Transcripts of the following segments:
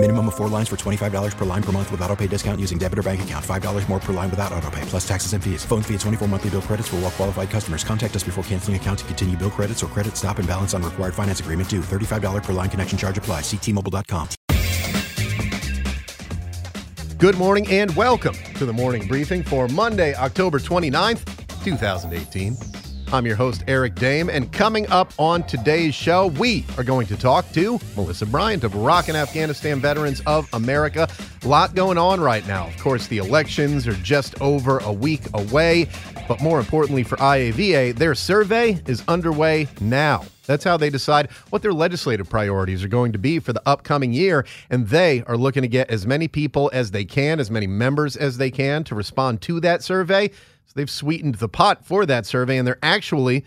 Minimum of four lines for $25 per line per month with auto pay discount using debit or bank account. $5 more per line without auto pay, plus taxes and fees. Phone fee at 24 monthly bill credits for all well qualified customers. Contact us before canceling account to continue bill credits or credit stop and balance on required finance agreement due. $35 per line connection charge apply. Ctmobile.com. Good morning and welcome to the morning briefing for Monday, October 29th, 2018. I'm your host, Eric Dehm, and coming up on today's show, we are going to talk to Melissa Bryant of Iraq and Afghanistan Veterans of America. A lot going on right now. Of course, the elections are just over a week away, but more importantly for IAVA, their survey is underway now. That's how they decide what their legislative priorities are going to be for the upcoming year. And they are looking to get as many people as they can, as many members as they can to respond to that survey. They've sweetened the pot for that survey, and they're actually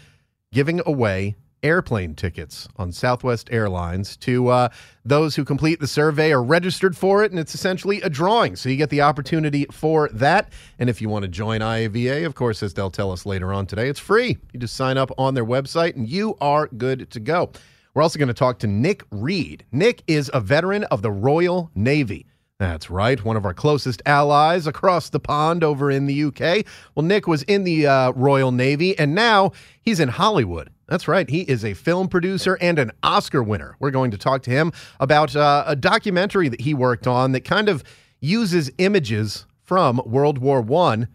giving away airplane tickets on Southwest Airlines to uh, those who complete the survey or registered for it, and it's essentially a drawing. So you get the opportunity for that. And if you want to join IAVA, of course, as they'll tell us later on today, it's free. You just sign up on their website, and you are good to go. We're also going to talk to Nick Reed. Nick is a veteran of the Royal Navy. That's right, one of our closest allies across the pond over in the UK. Well, Nick was in the uh, Royal Navy, and now he's in Hollywood. That's right, he is a film producer and an Oscar winner. We're going to talk to him about uh, a documentary that he worked on that kind of uses images from World War One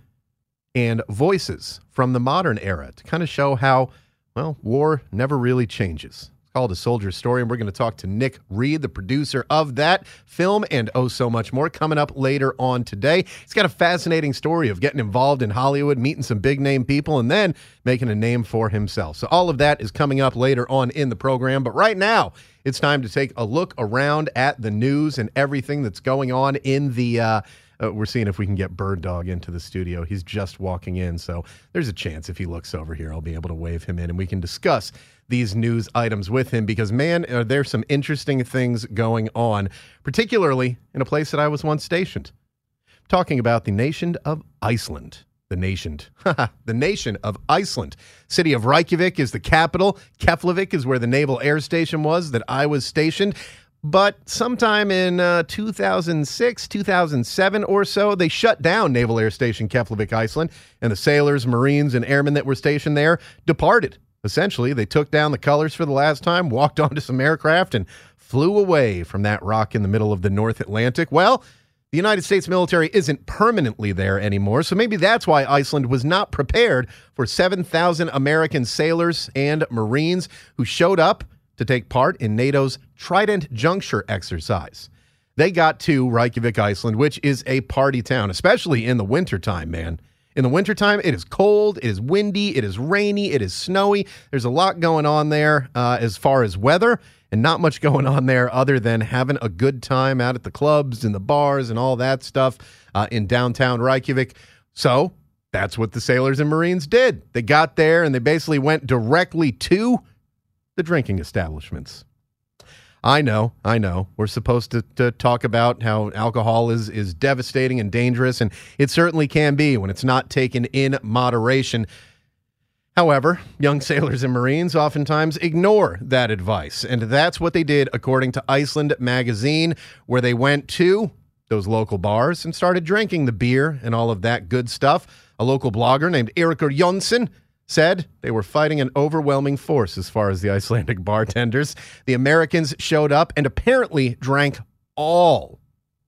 and voices from the modern era to kind of show how, well, war never really changes called A Soldier's Story. And we're going to talk to Nick Reed, the producer of that film, and oh, so much more coming up later on today. He's got a fascinating story of getting involved in Hollywood, meeting some big name people, and then making a name for himself. So, all of that is coming up later on in the program. But right now, it's time to take a look around at the news and everything that's going on in the. Uh, uh, we're seeing if we can get Bird Dog into the studio. He's just walking in, so there's a chance if he looks over here, I'll be able to wave him in and we can discuss these news items with him because, man, are there some interesting things going on, particularly in a place that I was once stationed. talking about the nation of Iceland. The nation, the nation of Iceland. City of Reykjavik is the capital. Keflavik is where the naval air station was that I was stationed. But sometime in uh, 2006, 2007 or so, they shut down Naval Air Station Keflavik, Iceland, and the sailors, Marines, and airmen that were stationed there departed. Essentially, they took down the colors for the last time, walked onto some aircraft, and flew away from that rock in the middle of the North Atlantic. Well, the United States military isn't permanently there anymore, so maybe that's why Iceland was not prepared for 7,000 American sailors and Marines who showed up to take part in NATO's Trident Juncture exercise. They got to Reykjavik, Iceland, which is a party town, especially in the wintertime, man. In the wintertime, it is cold, it is windy, it is rainy, it is snowy. There's a lot going on there uh, as far as weather, and not much going on there other than having a good time out at the clubs and the bars and all that stuff uh, in downtown Reykjavik. So that's what the sailors and Marines did. They got there and they basically went directly to the drinking establishments. I know, I know. We're supposed to, to talk about how alcohol is is devastating and dangerous, and it certainly can be when it's not taken in moderation. However, young sailors and Marines oftentimes ignore that advice, and that's what they did according to Iceland Magazine, where they went to those local bars and started drinking the beer and all of that good stuff. A local blogger named Eiríkur Jónsson said they were fighting an overwhelming force as far as the Icelandic bartenders. The Americans showed up and apparently drank all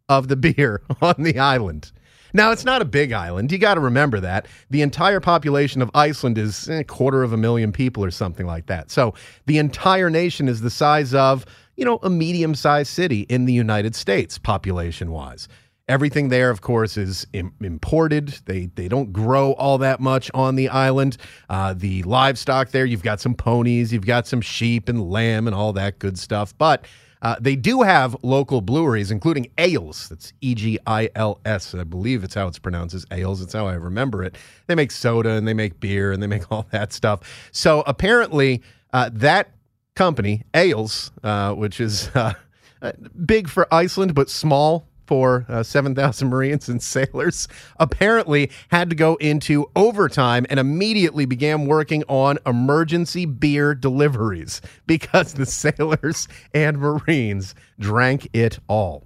of the beer on the island. Now, it's not a big island. You got to remember that. The entire population of Iceland is a quarter of a million people or something like that. So the entire nation is the size of, you know, a medium sized city in the United States, population wise. Everything there, of course, is Im- imported. They they don't grow all that much on the island. Uh, the livestock there, you've got some ponies, you've got some sheep and lamb and all that good stuff. But uh, they do have local breweries, including Egils. That's E G I L S. I believe it's how it's pronounced as Egils. It's how I remember it. They make soda and they make beer and they make all that stuff. So apparently, uh, that company, Egils, uh, which is uh, uh, big for Iceland, but small for uh, 7,000 Marines and sailors, apparently had to go into overtime and immediately began working on emergency beer deliveries because the sailors and Marines drank it all.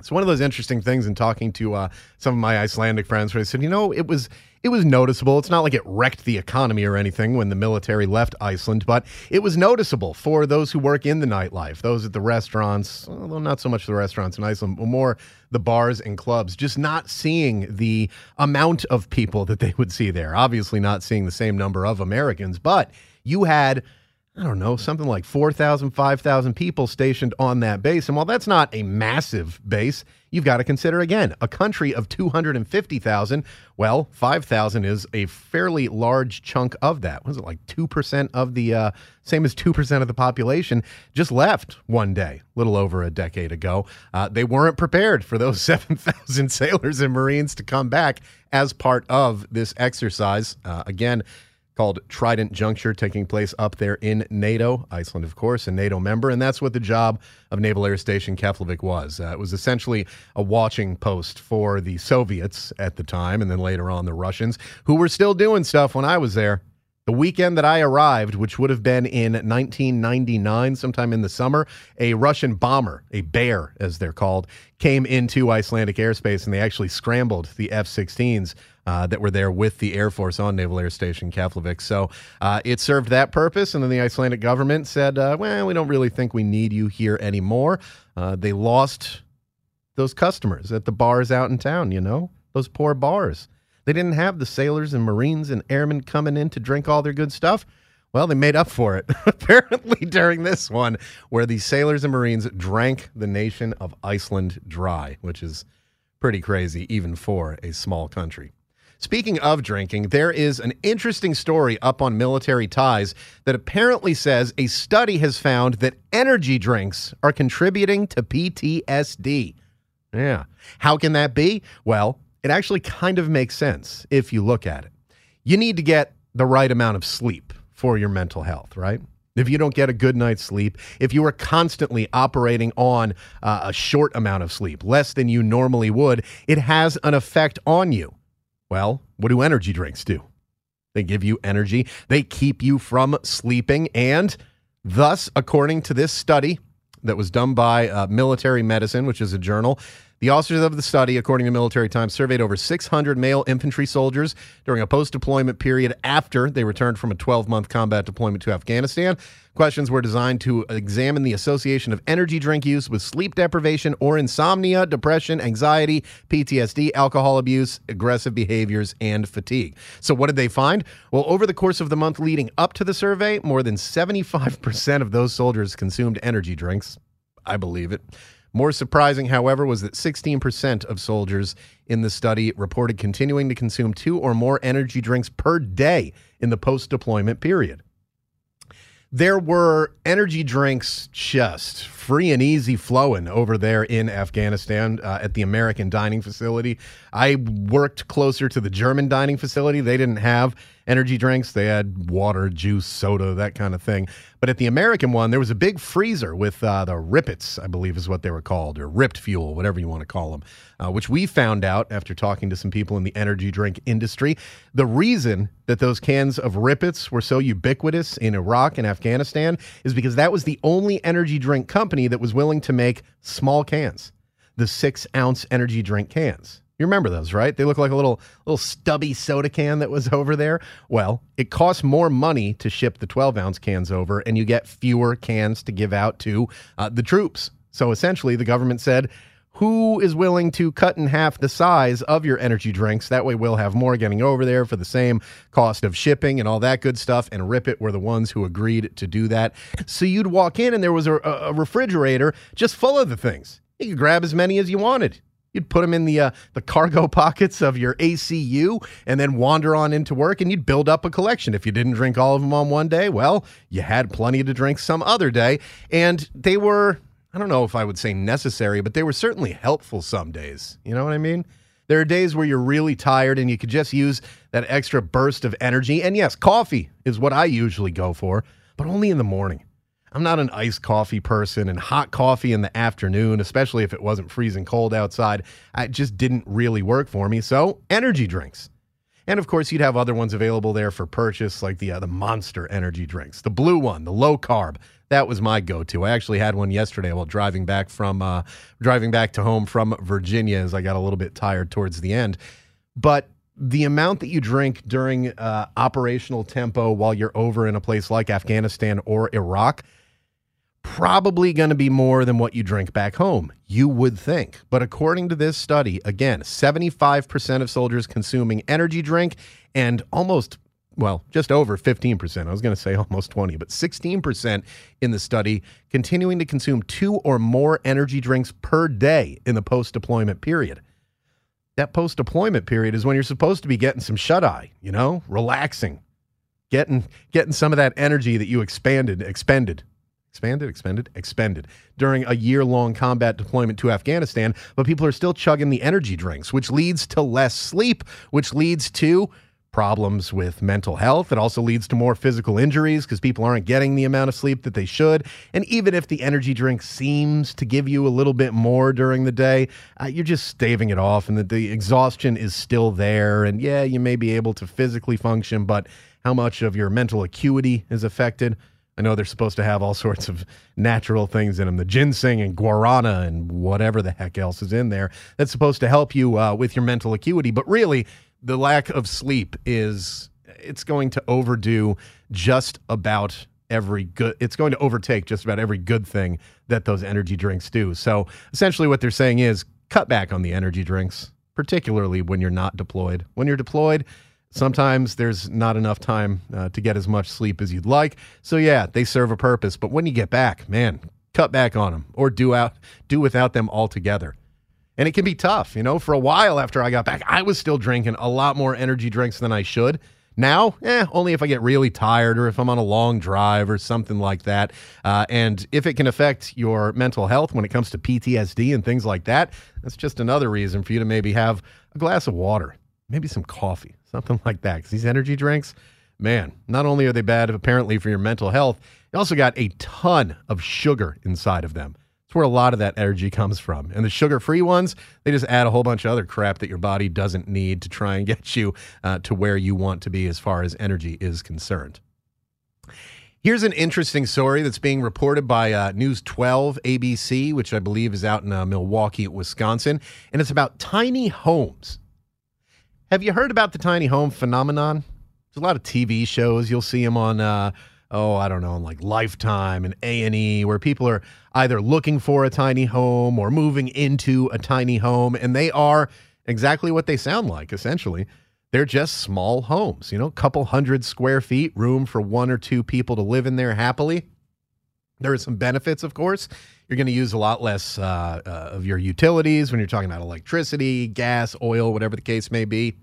It's one of those interesting things in talking to uh, some of my Icelandic friends where they said, you know, it was it was noticeable. It's not like it wrecked the economy or anything when the military left Iceland, but it was noticeable for those who work in the nightlife, those at the restaurants, although not so much the restaurants in Iceland, but more the bars and clubs, just not seeing the amount of people that they would see there. Obviously, not seeing the same number of Americans, but you had I don't know, something like 4,000, 5,000 people stationed on that base. And while that's not a massive base, you've got to consider again a country of 250,000. Well, 5,000 is a fairly large chunk of that. Was it like 2% of the, uh, same as 2% of the population just left one day, a little over a decade ago. Uh, they weren't prepared for those 7,000 sailors and Marines to come back as part of this exercise. Uh, again, called Trident Juncture, taking place up there in NATO, Iceland, of course, a NATO member. And that's what the job of Naval Air Station Keflavik was. Uh, it was essentially a watching post for the Soviets at the time, and then later on the Russians, who were still doing stuff when I was there. The weekend that I arrived, which would have been in 1999, sometime in the summer, a Russian bomber, a bear as they're called, came into Icelandic airspace and they actually scrambled the F 16s uh, that were there with the Air Force on Naval Air Station Keflavik. So uh, it served that purpose. And then the Icelandic government said, uh, well, we don't really think we need you here anymore. Uh, they lost those customers at the bars out in town, you know, those poor bars. They didn't have the sailors and Marines and airmen coming in to drink all their good stuff. Well, they made up for it, apparently, during this one, where the sailors and Marines drank the nation of Iceland dry, which is pretty crazy, even for a small country. Speaking of drinking, there is an interesting story up on Military Times that apparently says a study has found that energy drinks are contributing to PTSD. Yeah. How can that be? Well, it actually kind of makes sense if you look at it. You need to get the right amount of sleep for your mental health, right? If you don't get a good night's sleep, if you are constantly operating on uh, a short amount of sleep, less than you normally would, it has an effect on you. Well, what do energy drinks do? They give you energy, they keep you from sleeping, and thus, according to this study that was done by uh, Military Medicine, which is a journal, the authors of the study, according to Military Times, surveyed over 600 male infantry soldiers during a post deployment period after they returned from a 12 month combat deployment to Afghanistan. Questions were designed to examine the association of energy drink use with sleep deprivation or insomnia, depression, anxiety, PTSD, alcohol abuse, aggressive behaviors, and fatigue. So, what did they find? Well, over the course of the month leading up to the survey, more than 75% of those soldiers consumed energy drinks. I believe it. More surprising, however, was that 16% of soldiers in the study reported continuing to consume two or more energy drinks per day in the post deployment period. There were energy drinks just free and easy flowing over there in Afghanistan uh, at the American dining facility. I worked closer to the German dining facility. They didn't have energy drinks. They had water, juice, soda, that kind of thing. But at the American one, there was a big freezer with uh, the Rip Its, I believe is what they were called, or Ripped Fuel, whatever you want to call them, uh, which we found out after talking to some people in the energy drink industry. The reason that those cans of Rip Its were so ubiquitous in Iraq and Afghanistan is because that was the only energy drink company that was willing to make small cans, the six ounce energy drink cans. You remember those, right? They look like a little little stubby soda can that was over there. Well, it costs more money to ship the 12 ounce cans over, and you get fewer cans to give out to uh, the troops. So essentially, the government said, who is willing to cut in half the size of your energy drinks? That way, we'll have more getting over there for the same cost of shipping and all that good stuff. And Rip It were the ones who agreed to do that. So you'd walk in, and there was a, a refrigerator just full of the things. You could grab as many as you wanted. You'd put them in the uh, the cargo pockets of your ACU and then wander on into work, and you'd build up a collection. If you didn't drink all of them on one day, well, you had plenty to drink some other day, and they were. I don't know if I would say necessary, but they were certainly helpful some days. You know what I mean? There are days where you're really tired and you could just use that extra burst of energy. And yes, coffee is what I usually go for, but only in the morning. I'm not an iced coffee person, and hot coffee in the afternoon, especially if it wasn't freezing cold outside, it just didn't really work for me. So, energy drinks. And of course, you'd have other ones available there for purchase, like the uh, the Monster energy drinks, the blue one, the low carb. That was my go-to. I actually had one yesterday while driving back from uh, driving back to home from Virginia, as I got a little bit tired towards the end. But the amount that you drink during uh, operational tempo while you're over in a place like Afghanistan or Iraq probably going to be more than what you drink back home, you would think. But according to this study, again, 75% of soldiers consuming energy drink and almost well, just over 15%. I was going to say almost 20, but 16% in the study continuing to consume two or more energy drinks per day in the post deployment period. That post deployment period is when you're supposed to be getting some shut eye, you know, relaxing, getting getting some of that energy that you expanded, expended expanded, expanded, expended during a year long combat deployment to Afghanistan. But people are still chugging the energy drinks, which leads to less sleep, which leads to problems with mental health. It also leads to more physical injuries because people aren't getting the amount of sleep that they should. And even if the energy drink seems to give you a little bit more during the day, uh, you're just staving it off, and the, the exhaustion is still there. And yeah, you may be able to physically function, but how much of your mental acuity is affected? I know they're supposed to have all sorts of natural things in them, the ginseng and guarana and whatever the heck else is in there. That's supposed to help you uh, with your mental acuity. But really, the lack of sleep is it's going to overdo just about every good it's going to overtake just about every good thing that those energy drinks do. So essentially what they're saying is cut back on the energy drinks, particularly when you're not deployed. When you're deployed, Sometimes there's not enough time uh, to get as much sleep as you'd like. So yeah, they serve a purpose. But when you get back, man, cut back on them or do out do without them altogether. And it can be tough, you know. For a while after I got back, I was still drinking a lot more energy drinks than I should. Now, eh, only if I get really tired or if I'm on a long drive or something like that. Uh, and if it can affect your mental health when it comes to PTSD and things like that, that's just another reason for you to maybe have a glass of water, maybe some coffee, something like that. Because these energy drinks, man, not only are they bad apparently for your mental health, they also got a ton of sugar inside of them. It's where a lot of that energy comes from. And the sugar free ones, they just add a whole bunch of other crap that your body doesn't need to try and get you uh, to where you want to be as far as energy is concerned. Here's an interesting story that's being reported by uh, News 12 ABC, which I believe is out in uh, Milwaukee, Wisconsin. And it's about tiny homes have you heard about the tiny home phenomenon? There's a lot of TV shows. You'll see them on, uh, oh, I don't know, on like Lifetime and A and E, where people are either looking for a tiny home or moving into a tiny home, and they are exactly what they sound like. Essentially, they're just small homes. You know, a couple hundred square feet, room for one or two people to live in there happily. There are some benefits, of course. You're going to use a lot less uh, uh, of your utilities when you're talking about electricity, gas, oil, whatever the case may be.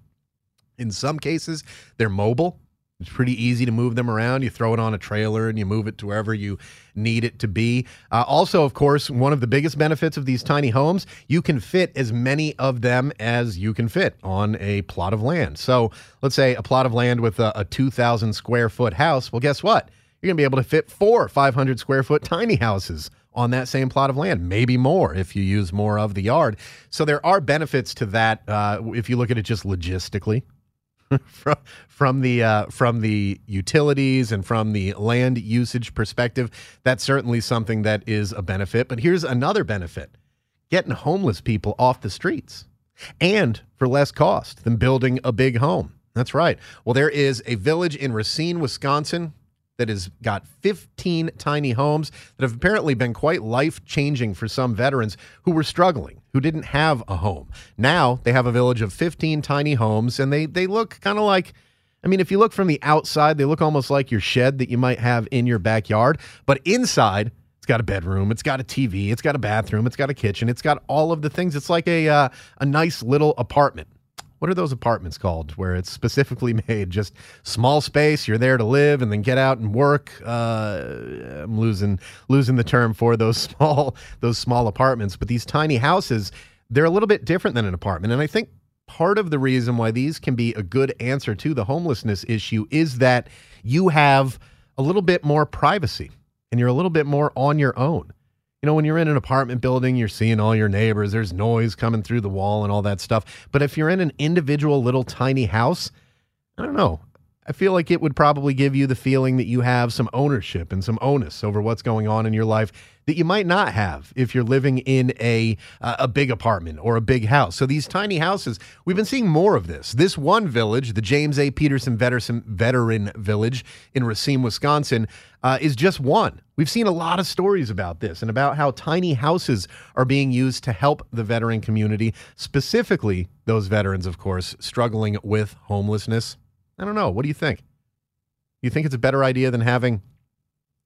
In some cases, they're mobile. It's pretty easy to move them around. You throw it on a trailer and you move it to wherever you need it to be. Uh, also, of course, one of the biggest benefits of these tiny homes, you can fit as many of them as you can fit on a plot of land. So let's say a plot of land with a, a 2,000 square foot house. Well, guess what? You're going to be able to fit four 500 square foot tiny houses on that same plot of land, maybe more if you use more of the yard. So there are benefits to that uh, if you look at it just logistically. from from the uh, from the utilities and from the land usage perspective, that's certainly something that is a benefit. But here's another benefit: getting homeless people off the streets, and for less cost than building a big home. That's right. Well, there is a village in Racine, Wisconsin, that has got 15 tiny homes that have apparently been quite life changing for some veterans who were struggling, who didn't have a home. Now they have a village of 15 tiny homes, and they, they look kind of like. I mean, if you look from the outside, they look almost like your shed that you might have in your backyard. But inside, it's got a bedroom, it's got a TV, it's got a bathroom, it's got a kitchen, it's got all of the things. It's like a uh, a nice little apartment what are those apartments called where it's specifically made? Just small space you're there to live and then get out and work. Uh, i'm losing losing the term for those small those small apartments but these tiny houses they're a little bit different than an apartment. And i think part of the reason why these can be a good answer to the homelessness issue is that you have a little bit more privacy and you're a little bit more on your own. You know, when you're in an apartment building, you're seeing all your neighbors, there's noise coming through the wall and all that stuff. But if you're in an individual little tiny house, I don't know. I feel like it would probably give you the feeling that you have some ownership and some onus over what's going on in your life that you might not have if you're living in a uh, a big apartment or a big house. So these tiny houses, we've been seeing more of this. This one village, the James A. Peterson Veteran, Veteran Village in Racine, Wisconsin, uh, is just one. We've seen a lot of stories about this and about how tiny houses are being used to help the veteran community, specifically those veterans, of course, struggling with homelessness. I don't know. What do you think? You think it's a better idea than having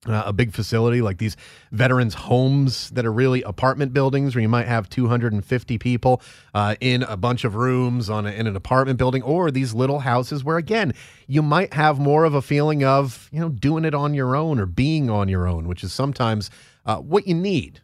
uh, a big facility like these veterans homes that are really apartment buildings where you might have 250 people uh, in a bunch of rooms on a, in an apartment building or these little houses where again you might have more of a feeling of you know doing it on your own or being on your own which is sometimes uh, what you need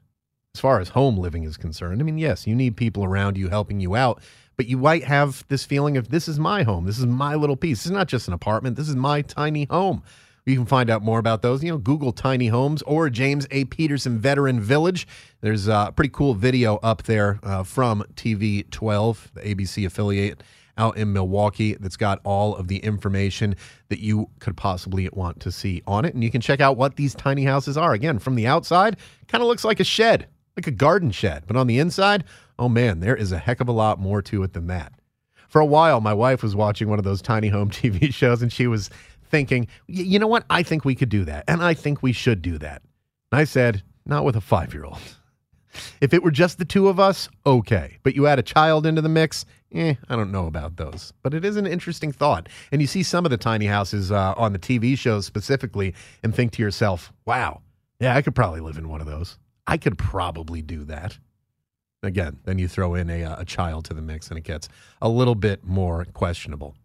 as far as home living is concerned i mean yes you need people around you helping you out but you might have this feeling of this is my home this is my little piece is not just an apartment this is my tiny home you can find out more about those. You know, Google tiny homes or James A. Peterson Veteran Village. There's a pretty cool video up there uh, from TV 12, the ABC affiliate out in Milwaukee, that's got all of the information that you could possibly want to see on it. And you can check out what these tiny houses are. Again, from the outside, kind of looks like a shed, like a garden shed. But on the inside, oh man, there is a heck of a lot more to it than that for a while, my wife was watching one of those tiny home TV shows, and she was thinking, you know what? I think we could do that. And I think we should do that. And I said, not with a five year old. If it were just the two of us, okay. But you add a child into the mix, eh, I don't know about those. But it is an interesting thought. And you see some of the tiny houses uh, on the TV shows specifically and think to yourself, wow, yeah, I could probably live in one of those. I could probably do that. Again, then you throw in a, uh, a child to the mix and it gets a little bit more questionable.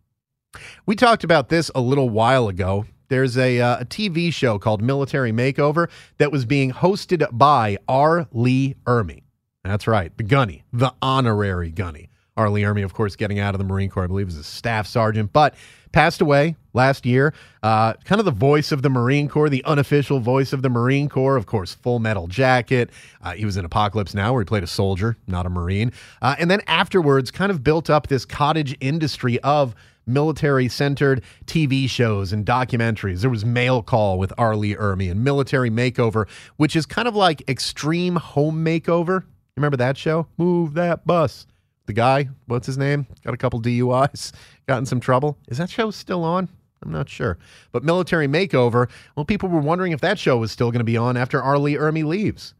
We talked about this a little while ago. There's a, uh, a TV show called Military Makeover that was being hosted by R. Lee Ermey. That's right, the gunny, the honorary gunny. R. Lee Ermey, of course, getting out of the Marine Corps, I believe, as a staff sergeant, but passed away last year. Uh, kind of the voice of the Marine Corps, the unofficial voice of the Marine Corps, of course, Full Metal Jacket. Uh, he was in Apocalypse Now, where he played a soldier, not a Marine. Uh, and then afterwards, kind of built up this cottage industry of military centered TV shows and documentaries. There was Mail Call with R. Lee Ermey and Military Makeover, which is kind of like Extreme Home Makeover. Remember that show? Move that bus. The guy, what's his name? Got a couple DUIs, got in some trouble. Is that show still on? I'm not sure. But Military Makeover, well, people were wondering if that show was still going to be on after R. Ermey leaves.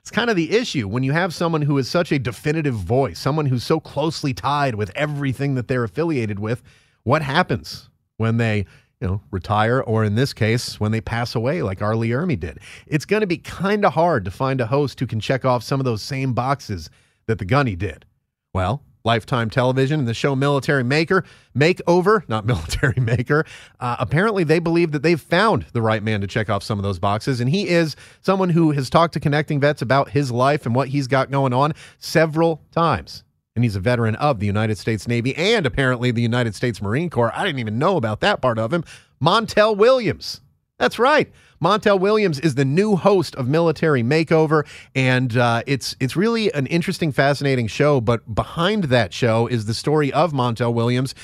It's kind of the issue when you have someone who is such a definitive voice, someone who's so closely tied with everything that they're affiliated with. What happens when they, you know, retire, or in this case, when they pass away, like R. Ermey did? It's going to be kind of hard to find a host who can check off some of those same boxes that the Gunny did. Well, Lifetime Television and the show Military Maker Makeover, not Military Maker. Uh, apparently, they believe that they've found the right man to check off some of those boxes, and he is someone who has talked to connecting vets about his life and what he's got going on several times and he's a veteran of the United States Navy and apparently the United States Marine Corps. I didn't even know about that part of him. Montel Williams. That's right. Montel Williams is the new host of Military Makeover, and uh, it's it's really an interesting, fascinating show. But behind that show is the story of Montel Williams,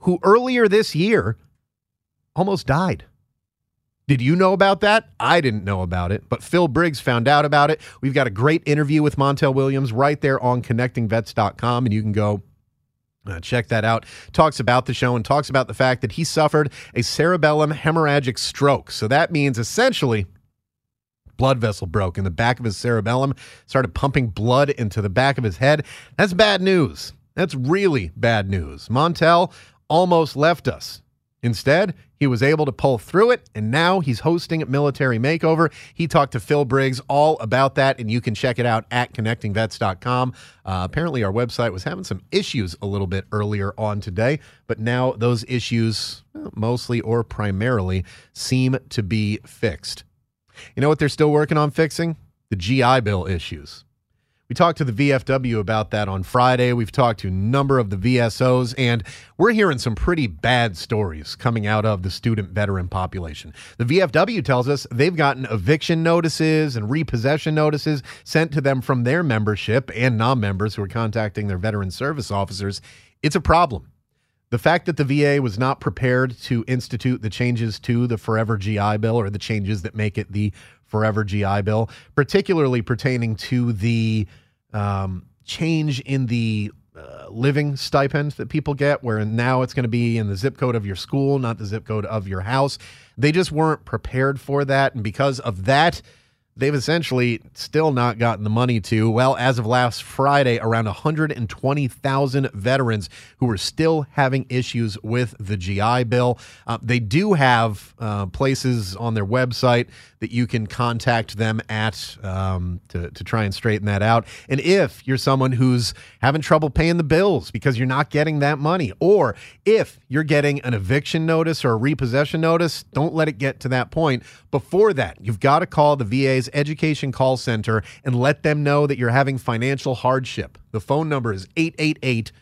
who earlier this year almost died. Did you know about that? I didn't know about it, but Phil Briggs found out about it. We've got a great interview with Montel Williams right there on connectingvets.com, and you can go uh, check that out. Talks about the show and talks about the fact that he suffered a cerebellum hemorrhagic stroke. So that means essentially blood vessel broke in the back of his cerebellum, started pumping blood into the back of his head. That's bad news. That's really bad news. Montel almost left us. Instead, he was able to pull through it, and now he's hosting Military Makeover. He talked to Phil Briggs all about that, and you can check it out at connectingvets.com. Uh, apparently, our website was having some issues a little bit earlier on today, but now those issues, mostly or primarily, seem to be fixed. You know what they're still working on fixing? The GI Bill issues. We talked to the VFW about that on Friday. We've talked to a number of the VSOs, and we're hearing some pretty bad stories coming out of the student veteran population. The VFW tells us they've gotten eviction notices and repossession notices sent to them from their membership and non members who are contacting their veteran service officers. It's a problem. The fact that the VA was not prepared to institute the changes to the Forever GI Bill or the changes that make it the Forever GI Bill, particularly pertaining to the um, change in the uh, living stipend that people get, where now it's going to be in the zip code of your school, not the zip code of your house. They just weren't prepared for that. And because of that, they've essentially still not gotten the money to. Well, as of last Friday, around 120,000 veterans who are still having issues with the GI Bill. Uh, they do have uh, places on their website that you can contact them at um, to, to try and straighten that out. And if you're someone who's having trouble paying the bills because you're not getting that money, or if you're getting an eviction notice or a repossession notice, don't let it get to that point. Before that, you've got to call the VA's Education Call Center and let them know that you're having financial hardship. The phone number is 888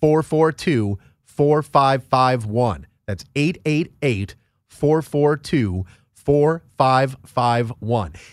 442 4551. That's 888 442 4551.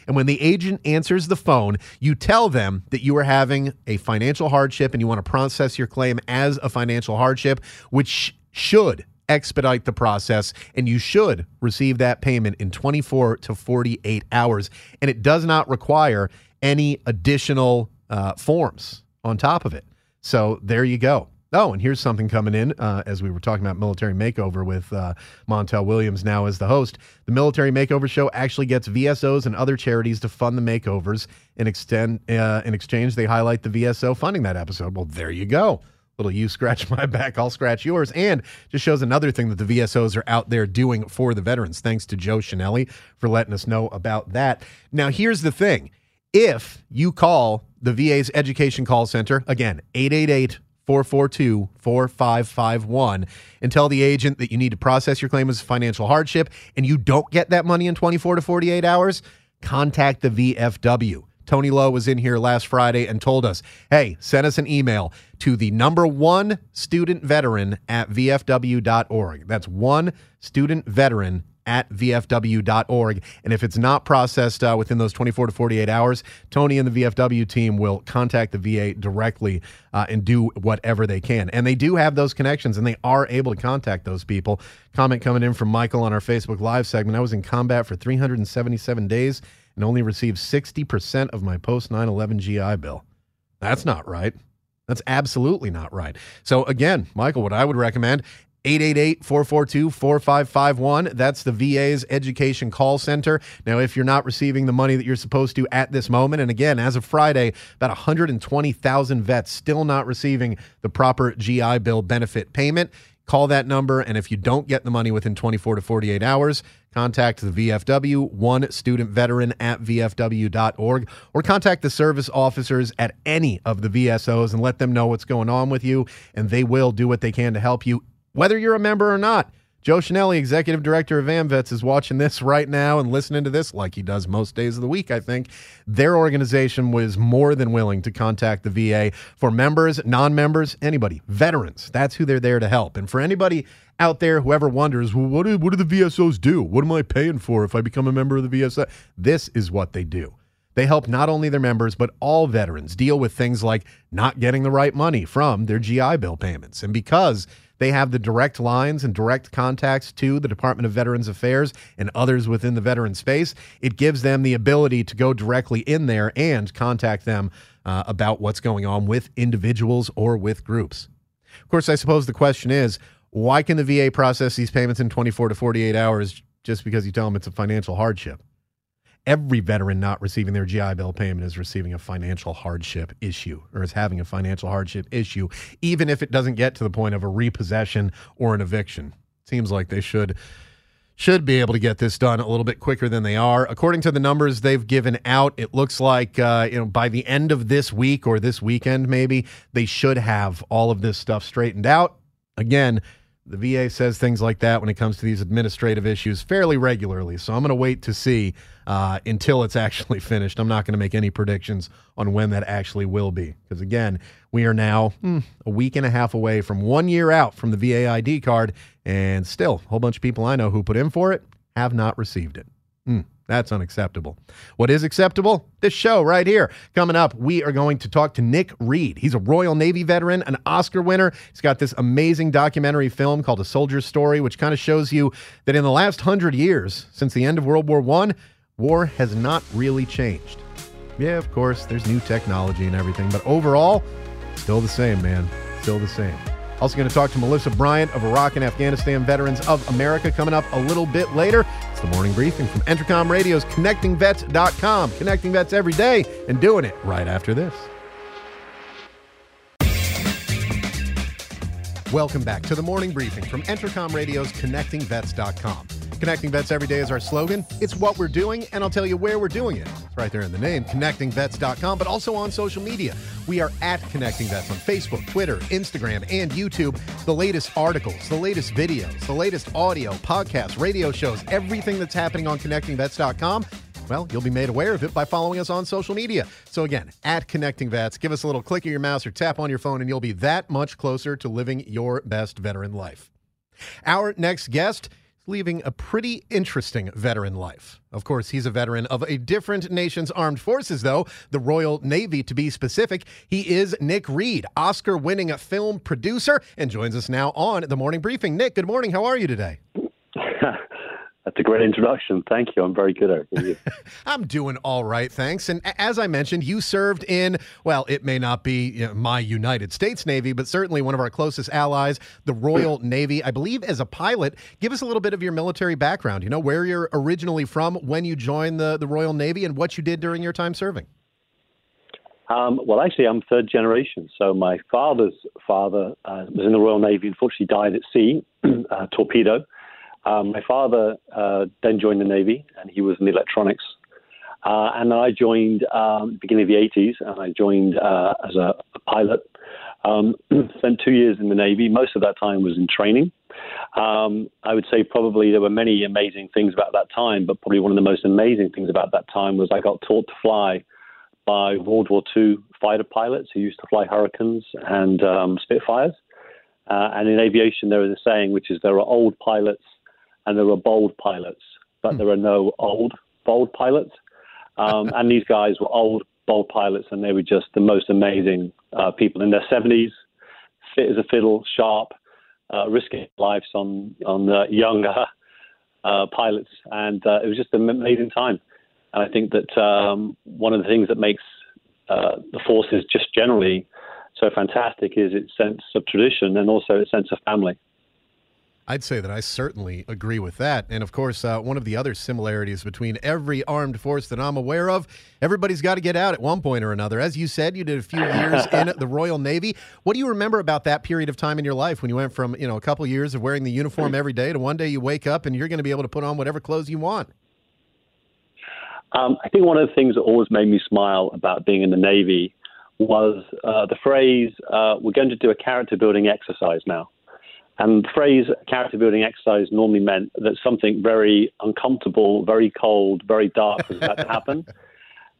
And when the agent answers the phone, you tell them that you are having a financial hardship and you want to process your claim as a financial hardship, which should expedite the process and you should receive that payment in 24 to 48 hours. And it does not require any additional uh, forms on top of it. So there you go. Oh, and here's something coming in uh, as we were talking about military makeover with uh, Montel Williams now as the host. The military makeover show actually gets VSOs and other charities to fund the makeovers. In extend uh, in exchange, they highlight the VSO funding that episode. Well, there you go. Little you scratch my back, I'll scratch yours, and just shows another thing that the VSOs are out there doing for the veterans. Thanks to Joe Chenelly for letting us know about that. Now, here's the thing: if you call the VA's Education Call Center again, eight eight eight 442 4551 and tell the agent that you need to process your claim as financial hardship and you don't get that money in 24 to 48 hours, contact the VFW. Tony Lowe was in here last Friday and told us, hey, send us an email to the number one student veteran at VFW.org. That's one student veteran at VFW.org. And if it's not processed uh, within those 24 to 48 hours, Tony and the VFW team will contact the VA directly uh, and do whatever they can. And they do have those connections and they are able to contact those people. Comment coming in from Michael on our Facebook Live segment. I was in combat for 377 days and only received 60% of my post 9 11 GI Bill. That's not right. That's absolutely not right. So, again, Michael, what I would recommend 888 442 4551. That's the VA's Education Call Center. Now, if you're not receiving the money that you're supposed to at this moment, and again, as of Friday, about 120,000 vets still not receiving the proper GI Bill benefit payment, call that number. And if you don't get the money within 24 to 48 hours, contact the VFW, one student veteran at VFW.org, or contact the service officers at any of the VSOs and let them know what's going on with you. And they will do what they can to help you whether you're a member or not. Joe Chenelly, executive director of AMVETS, is watching this right now and listening to this like he does most days of the week, I think. Their organization was more than willing to contact the VA for members, non members, anybody, veterans. That's who they're there to help. And for anybody out there whoever wonders, well, what do, what do the VSOs do? What am I paying for if I become a member of the VSO? This is what they do. They help not only their members, but all veterans deal with things like not getting the right money from their GI Bill payments. And because they have the direct lines and direct contacts to the Department of Veterans Affairs and others within the veteran space. It gives them the ability to go directly in there and contact them uh, about what's going on with individuals or with groups. Of course, I suppose the question is why can the VA process these payments in 24 to 48 hours just because you tell them it's a financial hardship? Every veteran not receiving their GI Bill payment is receiving a financial hardship issue or is having a financial hardship issue, even if it doesn't get to the point of a repossession or an eviction. Seems like they should should be able to get this done a little bit quicker than they are. According to the numbers they've given out, it looks like uh, you know by the end of this week or this weekend, maybe they should have all of this stuff straightened out. Again, The VA says things like that when it comes to these administrative issues fairly regularly. So I'm going to wait to see uh, until it's actually finished. I'm not going to make any predictions on when that actually will be. Because again, we are now hmm, a week and a half away from one year out from the VA ID card. And still, a whole bunch of people I know who put in for it have not received it. Hmm. That's unacceptable. What is acceptable? This show right here. Coming up, we are going to talk to Nick Reed. He's a Royal Navy veteran, an Oscar winner. He's got this amazing documentary film called A Soldier's Story, which kind of shows you that in the last hundred years, since the end of World War I, war has not really changed. Yeah, of course, there's new technology and everything, but overall, still the same, man. Still the same. Also, going to talk to Melissa Bryant of Iraq and Afghanistan Veterans of America coming up a little bit later. The morning briefing from Entercom Radio's ConnectingVets.com. Connecting vets every day and doing it right after this. Welcome back to the morning briefing from Entercom Radio's ConnectingVets.com. Connecting Vets Every Day is our slogan. It's what we're doing, and I'll tell you where we're doing it. It's right there in the name, connectingvets.com, but also on social media. We are at Connecting Vets on Facebook, Twitter, Instagram, and YouTube. The latest articles, the latest videos, the latest audio, podcasts, radio shows, everything that's happening on connectingvets.com. Well, you'll be made aware of it by following us on social media. So, again, at Connecting Vets, give us a little click of your mouse or tap on your phone, and you'll be that much closer to living your best veteran life. Our next guest is leaving a pretty interesting veteran life. Of course, he's a veteran of a different nation's armed forces, though, the Royal Navy to be specific. He is Nick Reed, Oscar winning film producer, and joins us now on the morning briefing. Nick, good morning. How are you today? That's a great introduction. Thank you. I'm very good at it. I'm doing all right, thanks. And as I mentioned, you served in, well, it may not be you know, my United States Navy, but certainly one of our closest allies, the Royal Navy, I believe as a pilot. Give us a little bit of your military background, you know, where you're originally from, when you joined the, the Royal Navy, and what you did during your time serving. Um, well, actually, I'm third generation. So my father's father uh, was in the Royal Navy. Unfortunately, died at sea, uh, torpedo. Um, my father uh, then joined the Navy, and he was in the electronics. Uh, and I joined um, beginning of the 80s, and I joined uh, as a, a pilot. Um, spent two years in the Navy. Most of that time was in training. Um, I would say probably there were many amazing things about that time, but probably one of the most amazing things about that time was I got taught to fly by World War II fighter pilots who used to fly Hurricanes and um, Spitfires. Uh, and in aviation, there is a saying which is there are old pilots and there are bold pilots, but mm. there are no old, bold pilots. Um, and these guys were old, bold pilots, and they were just the most amazing uh, people in their 70s, fit as a fiddle, sharp, uh, risking lives on on uh, younger uh, pilots, and uh, it was just an amazing time. And I think that um, one of the things that makes uh, the forces just generally so fantastic is its sense of tradition and also its sense of family. I'd say that I certainly agree with that. And of course, uh, one of the other similarities between every armed force that I'm aware of, everybody's got to get out at one point or another. As you said, you did a few years in the Royal Navy. What do you remember about that period of time in your life when you went from, you know, a couple years of wearing the uniform every day to one day you wake up and you're going to be able to put on whatever clothes you want? Um, I think one of the things that always made me smile about being in the Navy was uh, the phrase, uh, we're going to do a character building exercise now. And the phrase character building exercise normally meant that something very uncomfortable, very cold, very dark was about to happen.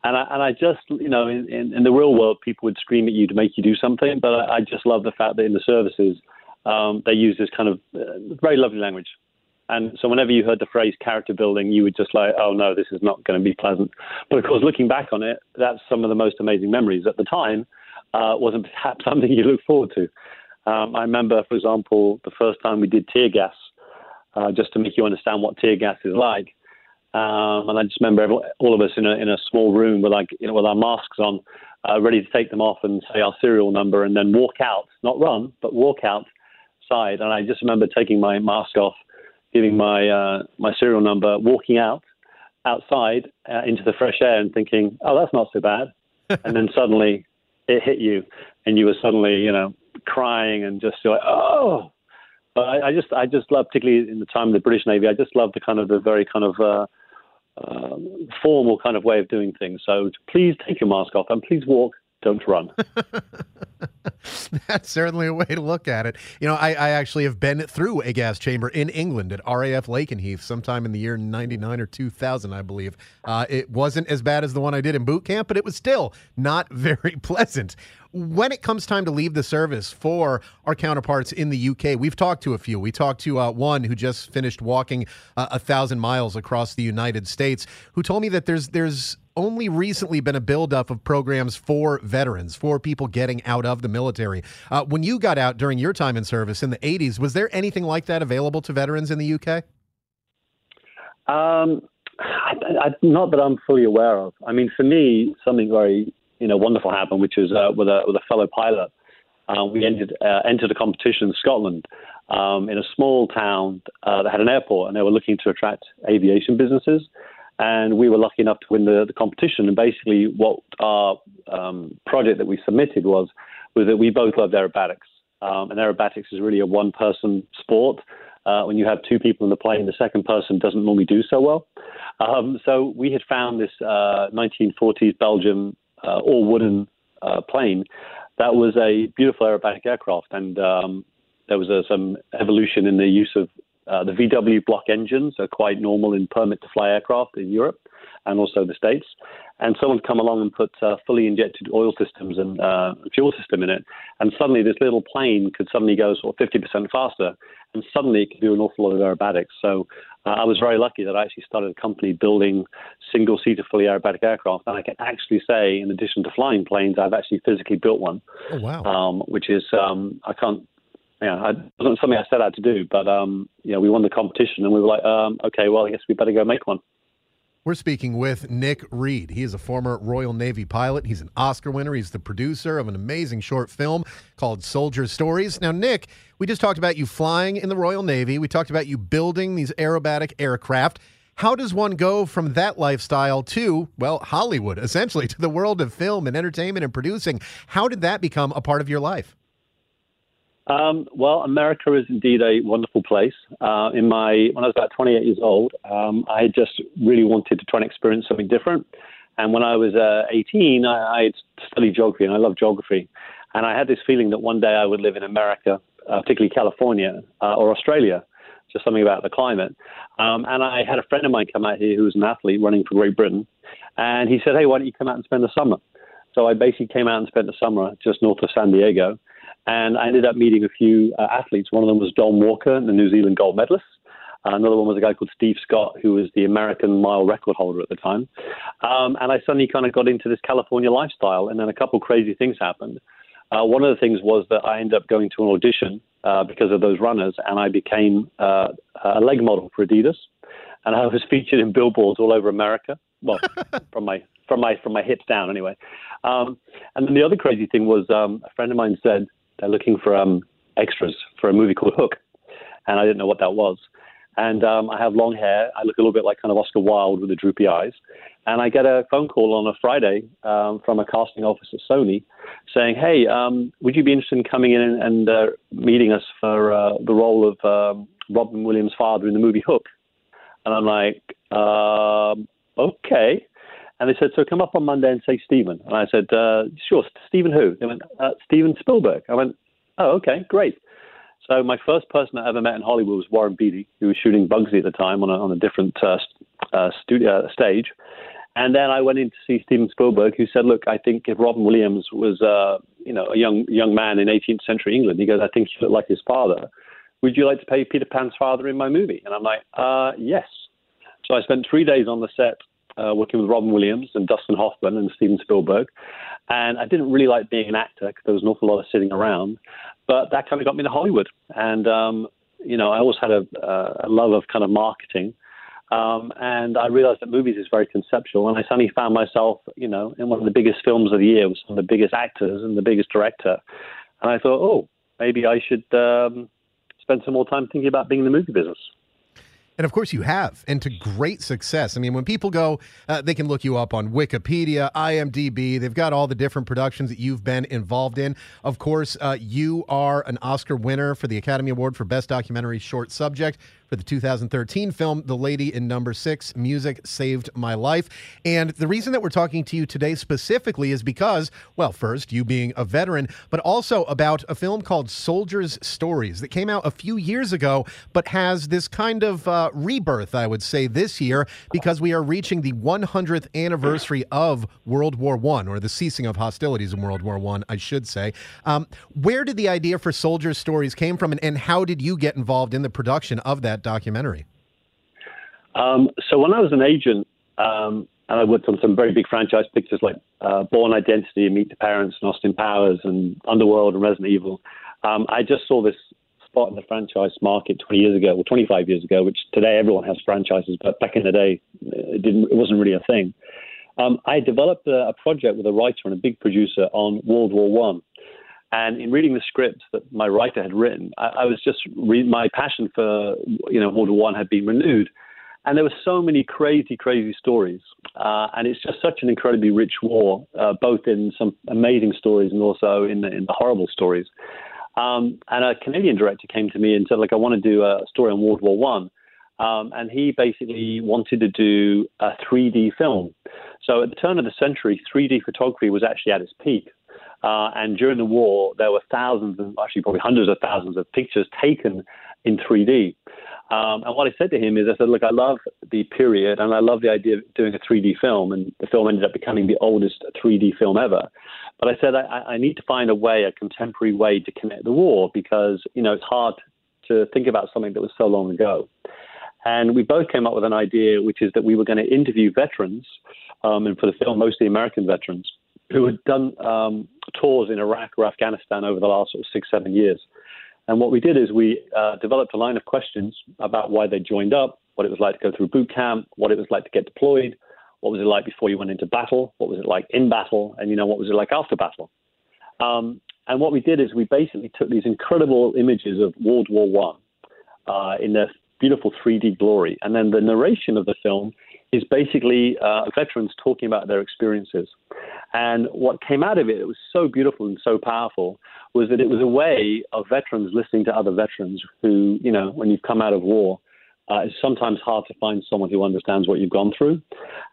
And I, and I just, you know, in, in, in, the real world, people would scream at you to make you do something. But I, I just love the fact that in the services, um, they use this kind of uh, very lovely language. And so whenever you heard the phrase character building, you would just like, oh no, this is not going to be pleasant. But of course, looking back on it, that's some of the most amazing memories. At the time, uh, wasn't perhaps something you look forward to. Um, I remember, for example, the first time we did tear gas, uh, just to make you understand what tear gas is like. Um, and I just remember every, all of us in a, in a small room with like you know with our masks on, uh, ready to take them off and say our serial number, and then walk out, not run, but walk outside. And I just remember taking my mask off, giving my uh, my serial number, walking out outside uh, into the fresh air, and thinking, oh, that's not so bad. and then suddenly it hit you, and you were suddenly you know crying and just like, oh. But I, I, just, I just love, particularly in the time of the British Navy, I just love the kind of the very kind of uh, uh, formal kind of way of doing things. So please take your mask off and please walk, don't run. That's certainly a way to look at it. You know, I, I, actually have been through a gas chamber in England at RAF Lakenheath sometime in the year 99 or 2000, I believe. Uh, it wasn't as bad as the one I did in boot camp, but it was still not very pleasant. When it comes time to leave the service for our counterparts in the UK, we've talked to a few. We talked to uh, one who just finished walking uh, a thousand miles across the United States, who told me that there's there's only recently been a buildup of programs for veterans, for people getting out of the military. Uh, when you got out during your time in service in the 80s, was there anything like that available to veterans in the UK? Um, I, I, not that I'm fully aware of. I mean, for me, something very you know wonderful happened, which is uh, with a with a fellow pilot. Uh, we ended, uh, entered a competition in Scotland um, in a small town uh, that had an airport, and they were looking to attract aviation businesses and we were lucky enough to win the, the competition. And basically, what our um, project that we submitted was was that we both loved aerobatics, um, and aerobatics is really a one-person sport. Uh, when you have two people in the plane, the second person doesn't normally do so well. Um, so we had found this uh, 1940s Belgium uh, all wooden uh, plane that was a beautiful aerobatic aircraft, and um, there was a, some evolution in the use of uh, the VW block engines are quite normal in permit to fly aircraft in Europe and also the States. And someone's come along and put uh, fully injected oil systems and uh, fuel system in it. And suddenly this little plane could suddenly go sort of 50% faster. And suddenly it could do an awful lot of aerobatics. So uh, I was very lucky that I actually started a company building single seater fully aerobatic aircraft. And I can actually say, in addition to flying planes, I've actually physically built one. Oh, wow. Um, which is, um, I can't yeah, it wasn't something I set out to do, but um, you know, we won the competition, and we were like, um, okay, well, I guess we better go make one. We're speaking with Nick Reed. He is a former Royal Navy pilot. He's an Oscar winner. He's the producer of an amazing short film called Soldier Stories. Now, Nick, we just talked about you flying in the Royal Navy. We talked about you building these aerobatic aircraft. How does one go from that lifestyle to, well, Hollywood, essentially, to the world of film and entertainment and producing? How did that become a part of your life? Um, well, America is indeed a wonderful place. Uh, in my when I was about 28 years old, um, I just really wanted to try and experience something different. And when I was uh, 18, I, I studied geography, and I love geography. And I had this feeling that one day I would live in America, uh, particularly California uh, or Australia, just something about the climate. Um, and I had a friend of mine come out here who was an athlete running for Great Britain, and he said, "Hey, why don't you come out and spend the summer?" So I basically came out and spent the summer just north of San Diego. And I ended up meeting a few uh, athletes. One of them was John Walker, the New Zealand gold medalist. Uh, another one was a guy called Steve Scott, who was the American mile record holder at the time. Um, and I suddenly kind of got into this California lifestyle, and then a couple crazy things happened. Uh, one of the things was that I ended up going to an audition uh, because of those runners, and I became uh, a leg model for Adidas, and I was featured in billboards all over America. Well, from my from my from my hips down, anyway. Um, and then the other crazy thing was um, a friend of mine said, they're looking for um, extras for a movie called Hook, and I didn't know what that was. And um, I have long hair. I look a little bit like kind of Oscar Wilde with the droopy eyes. And I get a phone call on a Friday um, from a casting office at Sony saying, "Hey, um, would you be interested in coming in and, uh, meeting us for uh, the role of um, Robin Williams' father in the movie Hook?" And I'm like, um, "Okay." And they said, so come up on Monday and say Steven. And I said, uh, sure, Steven who? They went, uh, Steven Spielberg. I went, oh, okay, great. So my first person I ever met in Hollywood was Warren Beatty, who was shooting Bugsy at the time on a, on a different uh, uh, studio uh, stage. And then I went in to see Steven Spielberg, who said, "Look, I think if Robin Williams was, uh, you know, a young young man in 18th century England, he goes, I think he looked like his father. Would you like to play Peter Pan's father in my movie?" And I'm like, uh, "Yes." So I spent three days on the set uh, working with Robin Williams and Dustin Hoffman and Steven Spielberg. And I didn't really like being an actor because there was an awful lot of sitting around. But that kind of got me to Hollywood. And, um, you know, I always had a, a love of kind of marketing. Um, and I realized that movies is very conceptual. And I suddenly found myself, you know, in one of the biggest films of the year with some of the biggest actors and the biggest director. And I thought, oh, maybe I should um, spend some more time thinking about being in the movie business. And of course, you have, and to great success. I mean, when people go, uh, they can look you up on Wikipedia, IMDb. They've got all the different productions that you've been involved in. Of course, uh, you are an Oscar winner for the Academy Award for Best Documentary Short Subject for the 2013 film The Lady in Number Six Music Saved My Life. And the reason that we're talking to you today specifically is because, well, first, you being a veteran, but also about a film called Soldiers' Stories that came out a few years ago, but has this kind of uh, rebirth, I would say, this year because we are reaching the 100th anniversary of World War One, or the ceasing of hostilities in World War One, I, I should say. Um, where did the idea for Soldiers' Stories came from, and, and how did you get involved in the production of that documentary? Um, so when I was an agent, um, and I worked on some very big franchise pictures like uh, Bourne Identity, and Meet the Parents, and Austin Powers, and Underworld and Resident Evil. Um, I just saw this spot in the franchise market 20 years ago, or 25 years ago, which today everyone has franchises, but back in the day, it didn't. It wasn't really a thing. Um, I developed a, a, project with a writer and a big producer on World War One. And in reading the script that my writer had written, I, I was just re- my passion for you know World War One had been renewed, and there were so many crazy, crazy stories. Uh, and it's just such an incredibly rich war, uh, both in some amazing stories and also in the, in the horrible stories. Um, and a Canadian director came to me and said, like, I want to do a story on World War One. Um, and he basically wanted to do a 3D film. So at the turn of the century, 3D photography was actually at its peak. Uh, and during the war, there were thousands, and actually probably hundreds of thousands of pictures taken in 3D. Um, and what I said to him is, I said, look, I love the period and I love the idea of doing a 3D film. And the film ended up becoming the oldest 3D film ever. But I said, I, I need to find a way, a contemporary way to connect the war because, you know, it's hard to think about something that was so long ago. And we both came up with an idea, which is that we were going to interview veterans, um, and for the film, mostly American veterans, who had done um, tours in Iraq or Afghanistan over the last sort of six, seven years. And what we did is we uh, developed a line of questions about why they joined up, what it was like to go through boot camp, what it was like to get deployed, what was it like before you went into battle, what was it like in battle, and you know what was it like after battle. Um, and what we did is we basically took these incredible images of World War One uh, in their beautiful 3D glory, and then the narration of the film is basically uh, veterans talking about their experiences. And what came out of it, it was so beautiful and so powerful, was that it was a way of veterans listening to other veterans who, you know, when you've come out of war, uh, it's sometimes hard to find someone who understands what you've gone through.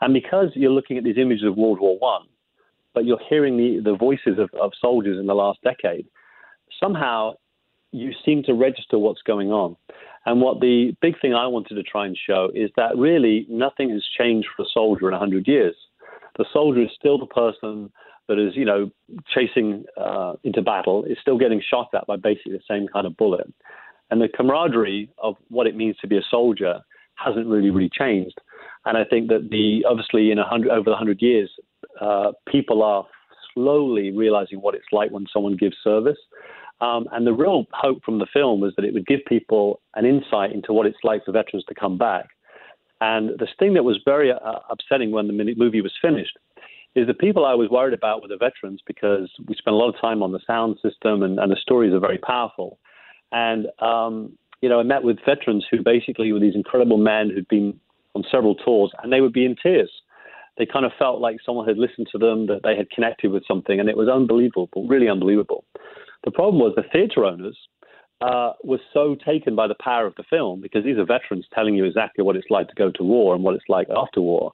And because you're looking at these images of World War One, but you're hearing the, the voices of, of soldiers in the last decade, somehow you seem to register what's going on. And what the big thing I wanted to try and show is that really nothing has changed for a soldier in 100 years. The soldier is still the person that is, you know, chasing uh, into battle, is still getting shot at by basically the same kind of bullet. And the camaraderie of what it means to be a soldier hasn't really, really changed. And I think that the obviously in hundred over the hundred years, uh, people are slowly realizing what it's like when someone gives service. Um, and the real hope from the film was that it would give people an insight into what it's like for veterans to come back. And the thing that was very uh, upsetting when the movie was finished is the people I was worried about were the veterans because we spent a lot of time on the sound system and, and the stories are very powerful. And, um, you know, I met with veterans who basically were these incredible men who'd been on several tours and they would be in tears. They kind of felt like someone had listened to them, that they had connected with something, and it was unbelievable, really unbelievable. The problem was the theatre owners uh, were so taken by the power of the film because these are veterans telling you exactly what it's like to go to war and what it's like after war.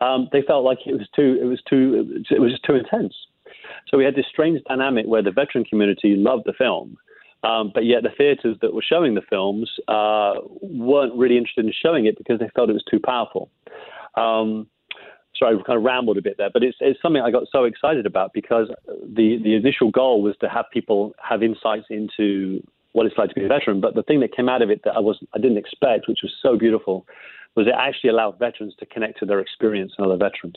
Um, they felt like it was too, it was too, it was just too intense. So we had this strange dynamic where the veteran community loved the film, um, but yet the theatres that were showing the films uh, weren't really interested in showing it because they felt it was too powerful. Um, sorry, I kind of rambled a bit there, but it's, it's something I got so excited about because the, the initial goal was to have people have insights into what it's like to be a veteran. But the thing that came out of it that I was I didn't expect, which was so beautiful, was it actually allowed veterans to connect to their experience and other veterans.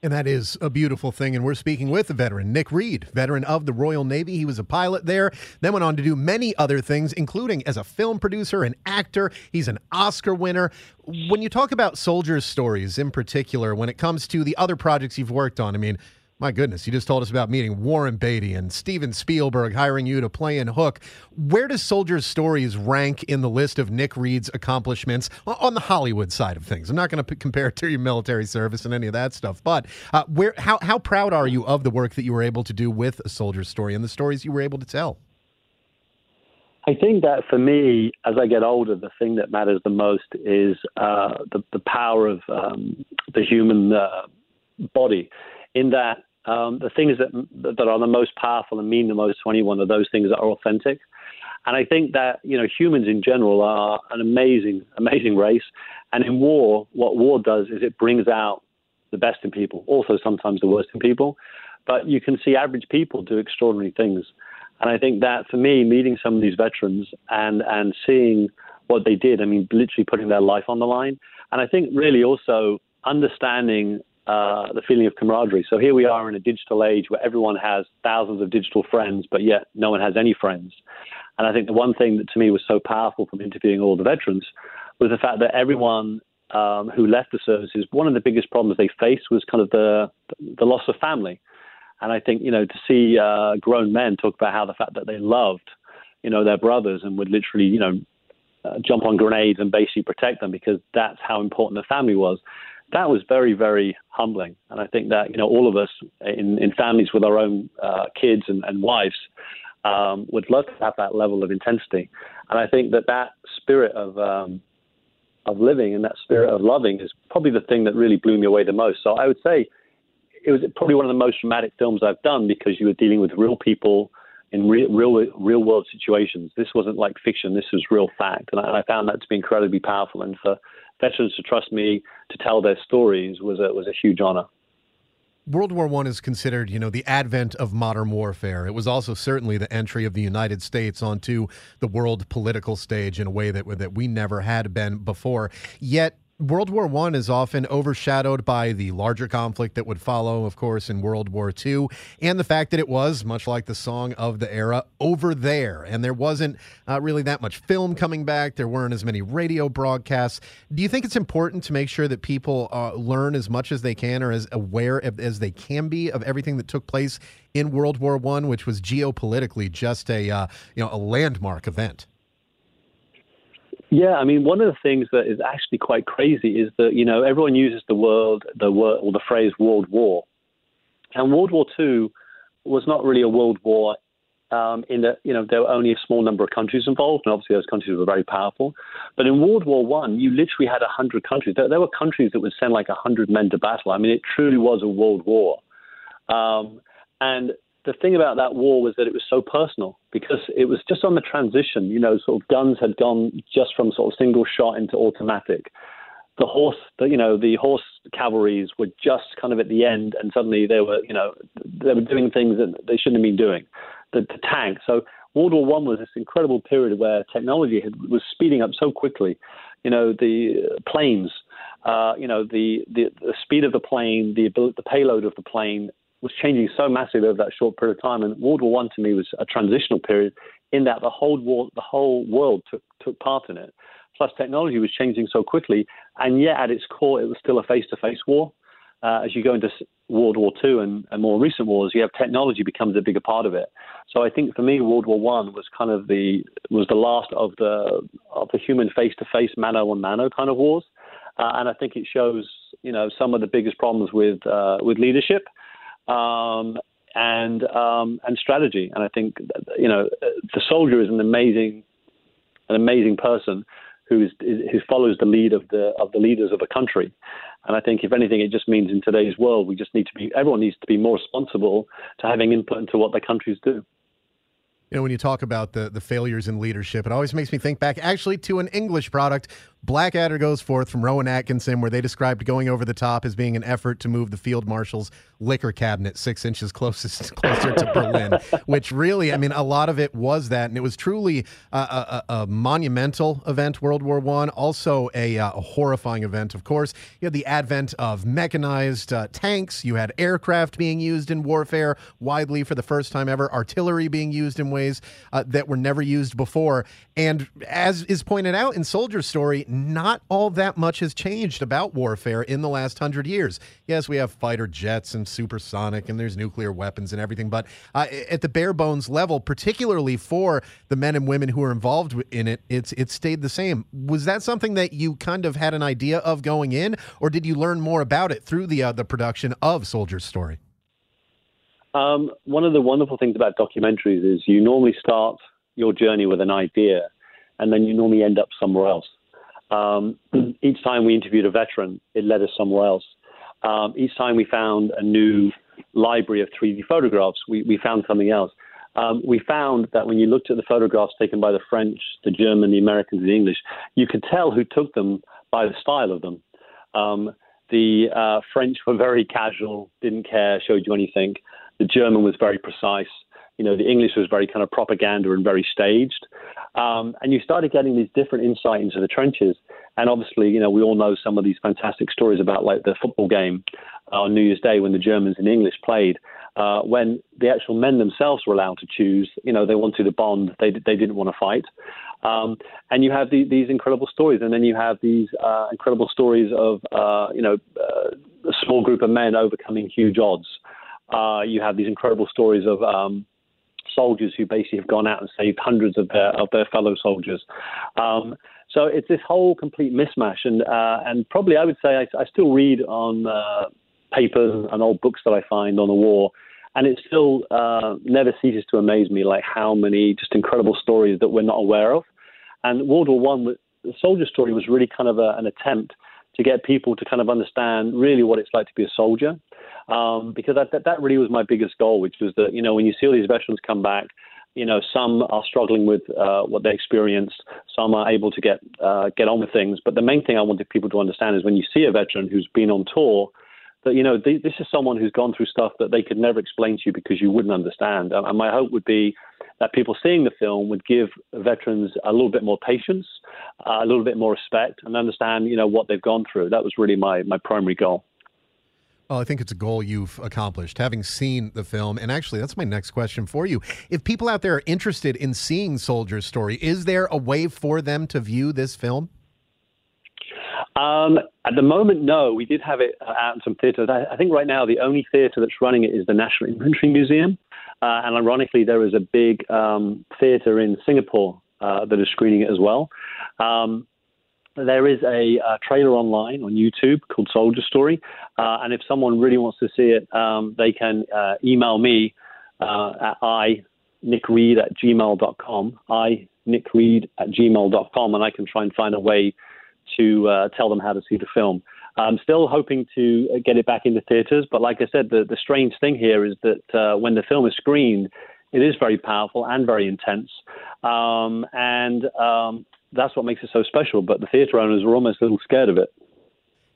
And that is a beautiful thing. And we're speaking with a veteran, Nick Reed, veteran of the Royal Navy. He was a pilot there, then went on to do many other things, including as a film producer and actor. He's an Oscar winner. When you talk about soldiers' stories in particular, when it comes to the other projects you've worked on, I mean, My goodness, you just told us about meeting Warren Beatty and Steven Spielberg hiring you to play in Hook. Where does Soldiers Stories rank in the list of Nick Reed's accomplishments on the Hollywood side of things? I'm not going to compare it to your military service and any of that stuff, but uh, where how how proud are you of the work that you were able to do with A Soldier's Story and the stories you were able to tell? I think that for me, as I get older, the thing that matters the most is uh, the, the power of um, the human uh, body. In that um, the things that that are the most powerful and mean the most to anyone are those things that are authentic. And I think that you know humans in general are an amazing, amazing race. And in war, what war does is it brings out the best in people, also sometimes the worst in people. But you can see average people do extraordinary things. And I think that for me, meeting some of these veterans and and seeing what they did, I mean, literally putting their life on the line. And I think really also understanding uh, the feeling of camaraderie. So here we are in a digital age where everyone has thousands of digital friends, but yet no one has any friends. And I think the one thing that to me was so powerful from interviewing all the veterans was the fact that everyone um, who left the services, one of the biggest problems they faced was kind of the the loss of family. And I think you know to see uh, grown men talk about how the fact that they loved, you know, their brothers and would literally you know uh, jump on grenades and basically protect them because that's how important the family was that was very, very humbling. And I think that, you know, all of us in, in families with our own uh, kids and, and wives um, would love to have that level of intensity. And I think that that spirit of, um, of living and that spirit of loving is probably the thing that really blew me away the most. So I would say it was probably one of the most dramatic films I've done because you were dealing with real people in real, real, real world situations. This wasn't like fiction. This was real fact. And I, I found that to be incredibly powerful. And for veterans to trust me to tell their stories was a, was a huge honor. World War One is considered, you know, the advent of modern warfare. It was also certainly the entry of the United States onto the world political stage in a way that that we never had been before. Yet World War One is often overshadowed by the larger conflict that would follow, of course, in World War Two, and the fact that it was, much like the song of the era, over there, and there wasn't uh, really that much film coming back. There weren't as many radio broadcasts. Do you think it's important to make sure that people uh, learn as much as they can, or as aware of, as they can be of everything that took place in World War One, which was geopolitically just a uh, you know a landmark event? Yeah, I mean, one of the things that is actually quite crazy is that you know everyone uses the word, the word, or the phrase "World War," and World War Two was not really a world war. Um, in that you know there were only a small number of countries involved, and obviously those countries were very powerful. But in World War One, you literally had a hundred countries. There, there, were countries that would send like a hundred men to battle. I mean, it truly was a world war. Um, and the thing about that war was that it was so personal because it was just on the transition. You know, sort of guns had gone just from sort of single shot into automatic. The horse, the, you know, the horse cavalries were just kind of at the end, and suddenly they were, you know, they were doing things that they shouldn't have been doing. The, the tank. So World War One was this incredible period where technology had, was speeding up so quickly. You know, the planes. Uh, you know, the, the the speed of the plane, the the payload of the plane, was changing so massively over that short period of time. And World War One to me was a transitional period in that the whole war, the whole world took took part in it. Plus, technology was changing so quickly, and yet at its core, it was still a face-to-face war. Uh, as you go into World War Two and, and, more recent wars, you have technology becomes a bigger part of it. So I think for me, World War One was kind of the was the last of the of the human face-to-face, mano a mano kind of wars, uh, and I think it shows you know some of the biggest problems with uh, with leadership um, and um, and strategy. And I think you know the soldier is an amazing an amazing person who is, who follows the lead of the of the leaders of a country. And I think if anything, it just means in today's world we just need to be everyone needs to be more responsible to having input into what their countries do. You know, when you talk about the, the failures in leadership, it always makes me think back actually to an English product Blackadder goes forth from Rowan Atkinson, where they described going over the top as being an effort to move the field marshal's liquor cabinet six inches closest closer to Berlin. Which really, I mean, a lot of it was that, and it was truly a, a, a monumental event, World War One. Also, a, uh, a, horrifying event. Of course, you had the advent of mechanized uh, tanks. You had aircraft being used in warfare widely for the first time ever. Artillery being used in ways uh, that were never used before. And as is pointed out in Soldier Story not all that much has changed about warfare in the last hundred years. Yes, we have fighter jets and supersonic, and there's nuclear weapons and everything, but uh, at the bare bones level, particularly for the men and women who are involved in it, it's it's stayed the same. Was that something that you kind of had an idea of going in, or did you learn more about it through the uh, the production of Soldier's Story? Um, one of the wonderful things about documentaries is you normally start your journey with an idea, and then you normally end up somewhere else. Um, each time we interviewed a veteran, it led us somewhere else. Um, each time we found a new library of 3D photographs, we, we found something else. Um, we found that when you looked at the photographs taken by the French, the German, the Americans, the English, you could tell who took them by the style of them. Um, the uh, French were very casual, didn't care, showed you anything. The German was very precise. You know, the English was very kind of propaganda and very staged. Um, and you started getting these different insight into the trenches. And obviously, you know, we all know some of these fantastic stories about like the football game on New Year's Day when the Germans and the English played. Uh, when the actual men themselves were allowed to choose, you know, they wanted to bond, they they didn't want to fight. Um, and you have the, these incredible stories, and then you have these uh, incredible stories of, uh, you know, uh, a small group of men overcoming huge odds. Uh, you have these incredible stories of um, soldiers who basically have gone out and saved hundreds of their of their fellow soldiers. Um, so it's this whole complete mismatch, and uh, and probably I would say I, I still read on uh, papers and old books that I find on the war, and it still uh, never ceases to amaze me, like how many just incredible stories that we're not aware of. And World War One, the soldier story was really kind of a, an attempt to get people to kind of understand really what it's like to be a soldier um, because that, that, that really was my biggest goal, which was that you know when you see all these veterans come back, you know some are struggling with uh, what they experienced, some are able to get uh, get on with things. But the main thing I wanted people to understand is when you see a veteran who's been on tour, that you know th- this is someone who's gone through stuff that they could never explain to you because you wouldn't understand. And my hope would be that people seeing the film would give veterans a little bit more patience, uh, a little bit more respect, and understand you know what they've gone through. That was really my my primary goal. Well, I think it's a goal you've accomplished, having seen the film. And actually, that's my next question for you. If people out there are interested in seeing Soldier's Story, is there a way for them to view this film? Um, at the moment, no. We did have it uh, out in some theatres. I, I, think right now the only theatre that's running it is the National Infantry Museum. Uh, and ironically, there is a big um, theatre in Singapore uh, that is screening it as well. Um, there is a, a, trailer online on YouTube called Soldier Story, uh, and if someone really wants to see it, um, they can uh, email me uh, at i nickreed at gmail.com, i nickreed at gmail.com, and I can try and find a way to uh, tell them how to see the film. I'm still hoping to get it back into theaters, but like I said, the, the strange thing here is that uh, when the film is screened, it is very powerful and very intense. Um, and um, that's what makes it so special. But the theater owners were almost a little scared of it.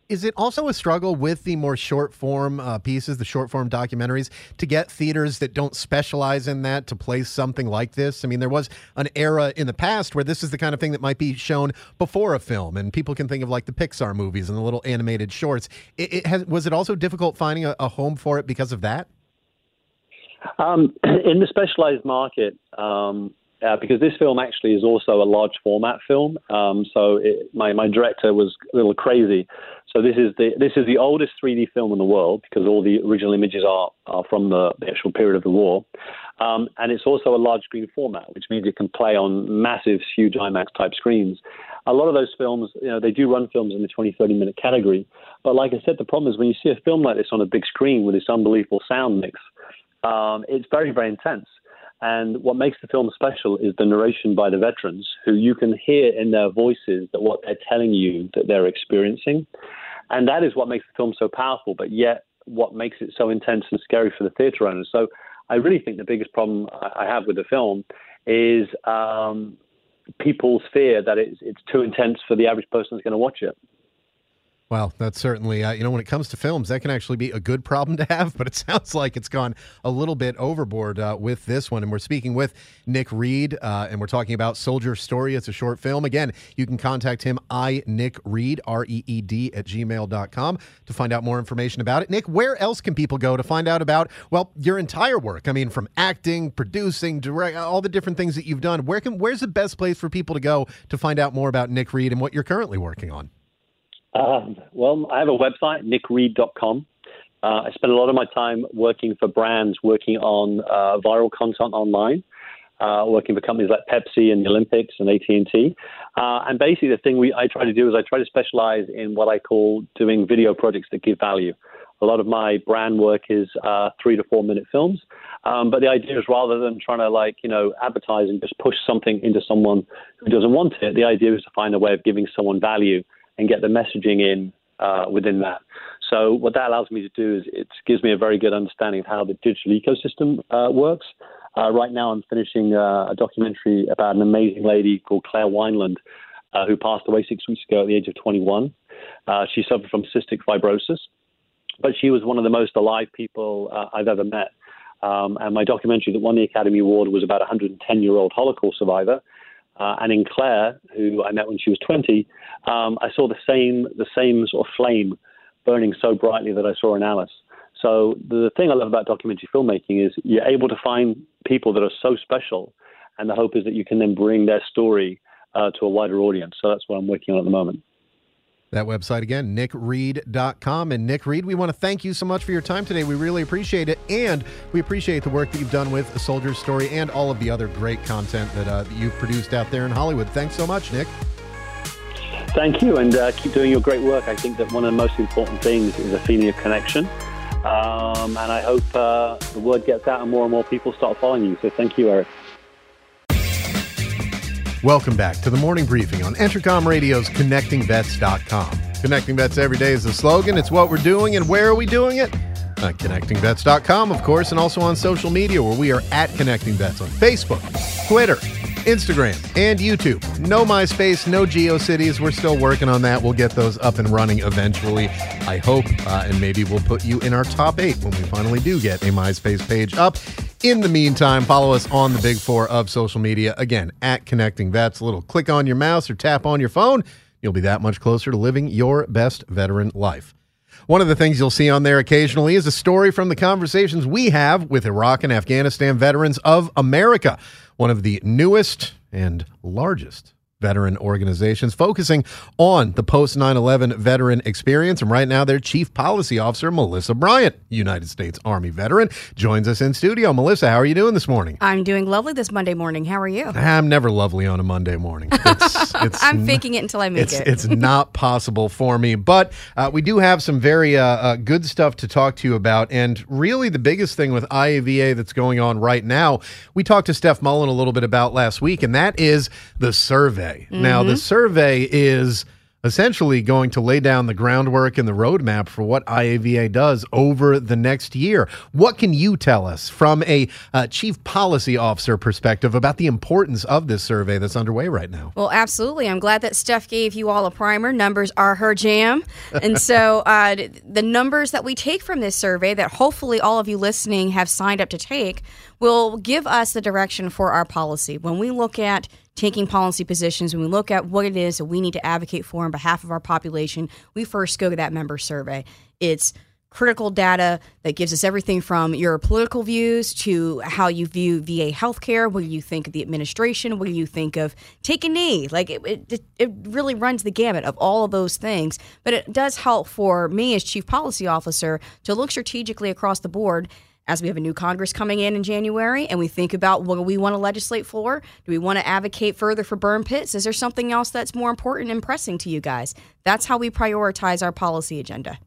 Is it also a struggle with the more short form uh, pieces, the short form documentaries, to get theaters that don't specialize in that to play something like this? I mean, there was an era in the past where this is the kind of thing that might be shown before a film, and people can think of like the Pixar movies and the little animated shorts. It, it has, was it also difficult finding a, a home for it because of that? Um, in the specialized market, um, uh, because this film actually is also a large format film. Um, so it, my my director was a little crazy. So this is the this is the oldest 3D film in the world because all the original images are are from the, the actual period of the war, um, and it's also a large screen format, which means it can play on massive, huge IMAX type screens. A lot of those films, you know, they do run films in the 20, 30 minute category. But like I said, the problem is when you see a film like this on a big screen with this unbelievable sound mix, um, it's very, very intense. And what makes the film special is the narration by the veterans, who you can hear in their voices that what they're telling you that they're experiencing. And that is what makes the film so powerful, but yet what makes it so intense and scary for the theatre owners. So I really think the biggest problem I have with the film is um, people's fear that it's, it's too intense for the average person that's going to watch it. Well, that's certainly, uh, you know, when it comes to films, that can actually be a good problem to have, but it sounds like it's gone a little bit overboard uh, with this one. And we're speaking with Nick Reed, uh, and we're talking about Soldier Story. It's a short film. Again, you can contact him, I, Nick Reed, R E E D, at gmail.com to find out more information about it. Nick, where else can people go to find out about, well, your entire work? I mean, from acting, producing, direct, all the different things that you've done. Where can, where's the best place for people to go to find out more about Nick Reed and what you're currently working on? Um, well, I have a website, nickreed.com. Uh, I spend a lot of my time working for brands, working on uh, viral content online, uh, working for companies like Pepsi and the Olympics and AT&T. Uh, and basically, the thing we I try to do is I try to specialize in what I call doing video projects that give value. A lot of my brand work is uh, three to four minute films. Um, but the idea is rather than trying to like, you know, advertise and just push something into someone who doesn't want it, the idea is to find a way of giving someone value and get the messaging in uh, within that. So what that allows me to do is it gives me a very good understanding of how the digital ecosystem uh, works. Uh, right now, I'm finishing uh, a documentary about an amazing lady called Claire Wineland, uh, who passed away six weeks ago at the age of 21. Uh, she suffered from cystic fibrosis, but she was one of the most alive people I've ever met. Um, and my documentary that won the Academy Award was about a 110 year old Holocaust survivor uh, and in Claire, who I met when she was 20, um, I saw the same the same sort of flame burning so brightly that I saw in Alice. So the thing I love about documentary filmmaking is you're able to find people that are so special, and the hope is that you can then bring their story uh, to a wider audience. So that's what I'm working on at the moment. That website again, nickreed.com. And Nick Reed, we want to thank you so much for your time today. We really appreciate it. And we appreciate the work that you've done with A Soldier's Story and all of the other great content that, uh, that you've produced out there in Hollywood. Thanks so much, Nick. Thank you, and uh, keep doing your great work. I think that one of the most important things is a feeling of connection. Um, and I hope uh, the word gets out and more and more people start following you. So thank you, Eric. Welcome back to the morning briefing on Entercom Radio's ConnectingVets.com. Connecting Vets every day is the slogan. It's what we're doing, and where are we doing it? Uh, on ConnectingVets.com, of course, and also on social media where we are at Connecting Vets on Facebook, Twitter, Instagram, and YouTube. No MySpace, no GeoCities. We're still working on that. We'll get those up and running eventually, I hope. Uh, and maybe we'll put you in our top eight when we finally do get a MySpace page up. In the meantime, follow us on the big four of social media. Again, at Connecting Vets. A little click on your mouse or tap on your phone. You'll be that much closer to living your best veteran life. One of the things you'll see on there occasionally is a story from the conversations we have with Iraq and Afghanistan veterans of America, one of the newest and largest veteran organizations focusing on the post 9 11 veteran experience. And right now, their chief policy officer, Melissa Bryant, United States Army veteran, joins us in studio. Melissa, how are you doing this morning? I'm doing lovely this Monday morning. How are you? I'm never lovely on a Monday morning. It's, it's I'm faking it until I make it's, it. It's not possible for me. But uh, we do have some very uh, uh, good stuff to talk to you about. And really, the biggest thing with IAVA that's going on right now, we talked to Steph Mullen a little bit about last week, and that is the survey survey. Mm-hmm. Now, the survey is essentially going to lay down the groundwork and the roadmap for what IAVA does over the next year. What can you tell us from a uh, chief policy officer perspective about the importance of this survey that's underway right now? Well, absolutely. I'm glad that Steph gave you all a primer. Numbers are her jam. And so uh, the numbers that we take from this survey, that hopefully all of you listening have signed up to take, will give us the direction for our policy. When we look at taking policy positions, when we look at what it is that we need to advocate for on behalf of our population, we first go to that member survey. It's critical data that gives us everything from your political views to how you view VA healthcare, what do you think of the administration, what do you think of take a knee. Like it, it, it really runs the gamut of all of those things. But it does help for me as chief policy officer to look strategically across the board as we have a new Congress coming in in January and we think about what we want to legislate for, do we want to advocate further for burn pits? Is there something else that's more important and pressing to you guys? That's how we prioritize our policy agenda.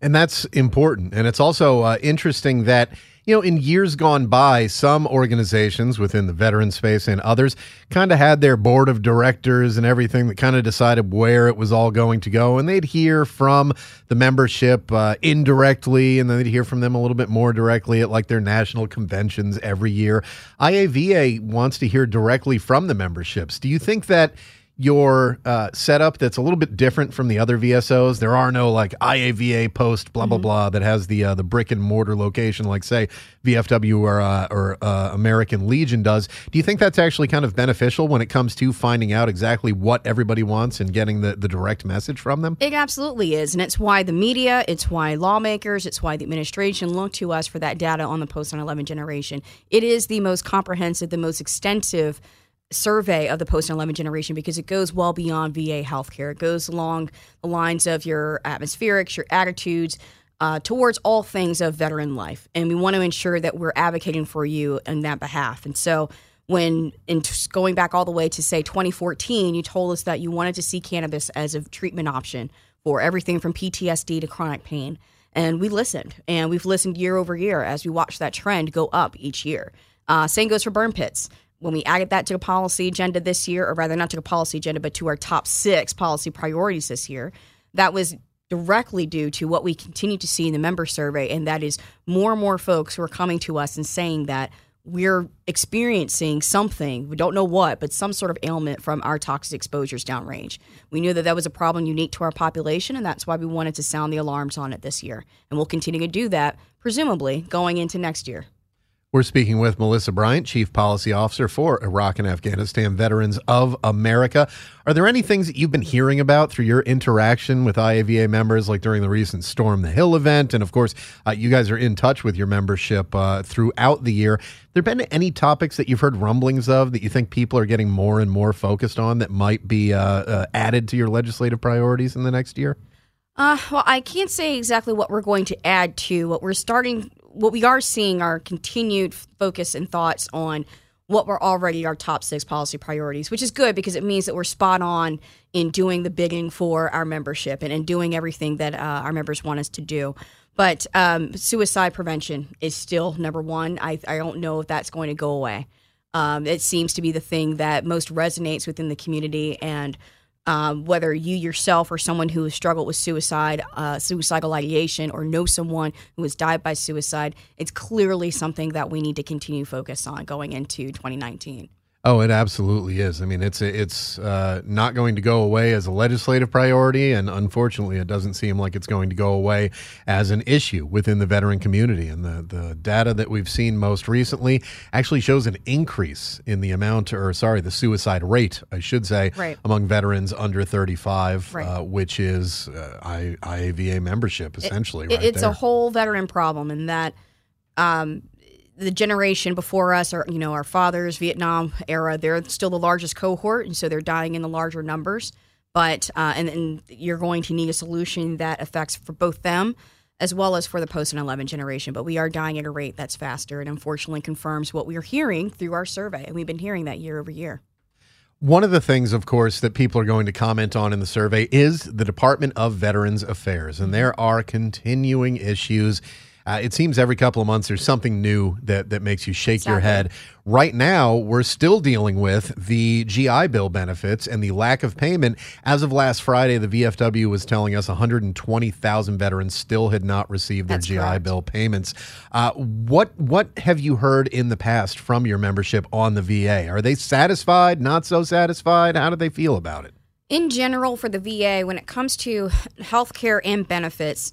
And that's important. And it's also uh, interesting that you know, in years gone by, some organizations within the veteran space and others kind of had their board of directors and everything that kind of decided where it was all going to go. And they'd hear from the membership uh, indirectly, and then they'd hear from them a little bit more directly at like their national conventions every year. IAVA wants to hear directly from the memberships. Do you think that? Your uh, setup that's a little bit different from the other VSOs. There are no like IAVA post blah blah Mm-hmm. blah that has the uh, the brick and mortar location like say VFW or uh, or uh, American Legion does. Do you think that's actually kind of beneficial when it comes to finding out exactly what everybody wants and getting the, the direct message from them? It absolutely is. And it's why the media, it's why lawmakers, it's why the administration look to us for that data on the post 9 11 generation. It is the most comprehensive, the most extensive survey of the post 9 11 generation because it goes well beyond VA healthcare. It goes along the lines of your atmospherics, your attitudes. Uh, towards all things of veteran life. And we want to ensure that we're advocating for you on that behalf. And so, when in t- going back all the way to say 2014, you told us that you wanted to see cannabis as a treatment option for everything from PTSD to chronic pain. And we listened, and we've listened year over year as we watch that trend go up each year. Uh, same goes for burn pits. When we added that to the policy agenda this year, or rather not to the policy agenda, but to our top six policy priorities this year, that was directly due to what we continue to see in the member survey, and that is more and more folks who are coming to us and saying that we're experiencing something, we don't know what, but some sort of ailment from our toxic exposures downrange. We knew that that was a problem unique to our population, and that's why we wanted to sound the alarms on it this year. And we'll continue to do that, presumably going into next year. We're speaking with Melissa Bryant, Chief Policy Officer for Iraq and Afghanistan Veterans of America. Are there any things that you've been hearing about through your interaction with IAVA members, like during the recent Storm the Hill event? And of course, uh, you guys are in touch with your membership uh, throughout the year. There been any topics that you've heard rumblings of that you think people are getting more and more focused on that might be uh, uh, added to your legislative priorities in the next year? Uh, well, I can't say exactly what we're going to add to what we're starting. What we are seeing are continued focus and thoughts on what were already our top six policy priorities, which is good because it means that we're spot on in doing the bidding for our membership and in doing everything that uh, our members want us to do. But um, suicide prevention is still number one. I, I don't know if that's going to go away. Um, it seems to be the thing that most resonates within the community and um, whether you yourself or someone who has struggled with suicide, uh, suicidal ideation, or know someone who has died by suicide, it's clearly something that we need to continue focus on going into 2019. Oh, it absolutely is. I mean, it's it's uh, not going to go away as a legislative priority, and unfortunately, it doesn't seem like it's going to go away as an issue within the veteran community. And the the data that we've seen most recently actually shows an increase in the amount, or sorry, the suicide rate, I should say, Right. among veterans under 35, Right. uh, which is uh, I, IAVA membership, essentially. It- right it's there. a whole veteran problem in that um, the generation before us, or you know, our fathers, Vietnam era, they're still the largest cohort, and so they're dying in the larger numbers. But uh, and, and you're going to need a solution that affects for both them as well as for the post 9/11 generation. But we are dying at a rate that's faster, and unfortunately confirms what we are hearing through our survey, and we've been hearing that year over year. One of the things, of course, that people are going to comment on in the survey is the Department of Veterans Affairs. And there are continuing issues. Uh, it seems every couple of months there's something new that, that makes you shake your head. Right now, we're still dealing with the GI Bill benefits and the lack of payment. As of last Friday, the VFW was telling us 120,000 veterans still had not received their That's GI correct. Bill payments. Uh, what what have you heard in the past from your membership on the VA? Are they satisfied? Not so satisfied? How do they feel about it? in general for the VA, when it comes to healthcare and benefits,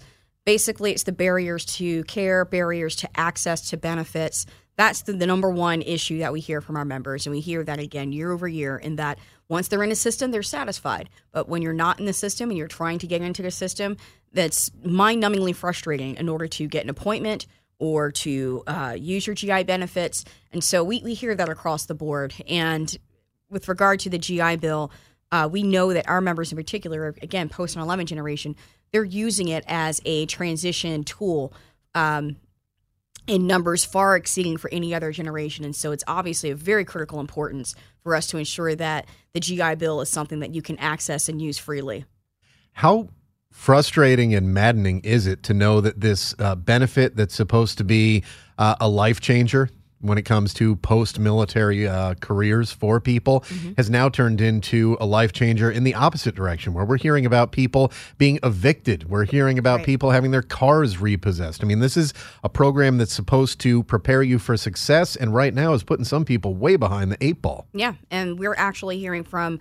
basically it's the barriers to care, barriers to access to benefits. That's the, the number one issue that we hear from our members. And we hear that again year over year in that once they're in a system, they're satisfied. But when you're not in the system and you're trying to get into the system, that's mind numbingly frustrating in order to get an appointment or to uh, use your GI benefits. And so we, we hear that across the board. And with regard to the GI Bill, uh, we know that our members in particular, again, post 9 11 generation, they're using it as a transition tool um, in numbers far exceeding for any other generation. And so it's obviously of very critical importance for us to ensure that the GI Bill is something that you can access and use freely. How frustrating and maddening is it to know that this uh, benefit that's supposed to be uh, a life changer when it comes to post military uh, careers for people has now turned into a life changer in the opposite direction, where we're hearing about people being evicted. We're hearing about Right. people having their cars repossessed. I mean, this is a program that's supposed to prepare you for success, and right now is putting some people way behind the eight ball. Yeah, and we're actually hearing from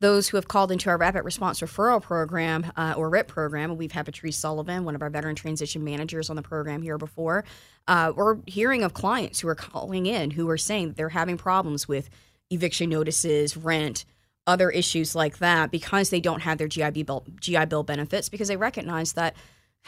those who have called into our Rapid Response Referral Program uh, or RIP program, we've had Patrice Sullivan, one of our veteran transition managers on the program here before. Uh, we're hearing of clients who are calling in who are saying they're having problems with eviction notices, rent, other issues like that because they don't have their GI bill, GI Bill benefits because they recognize that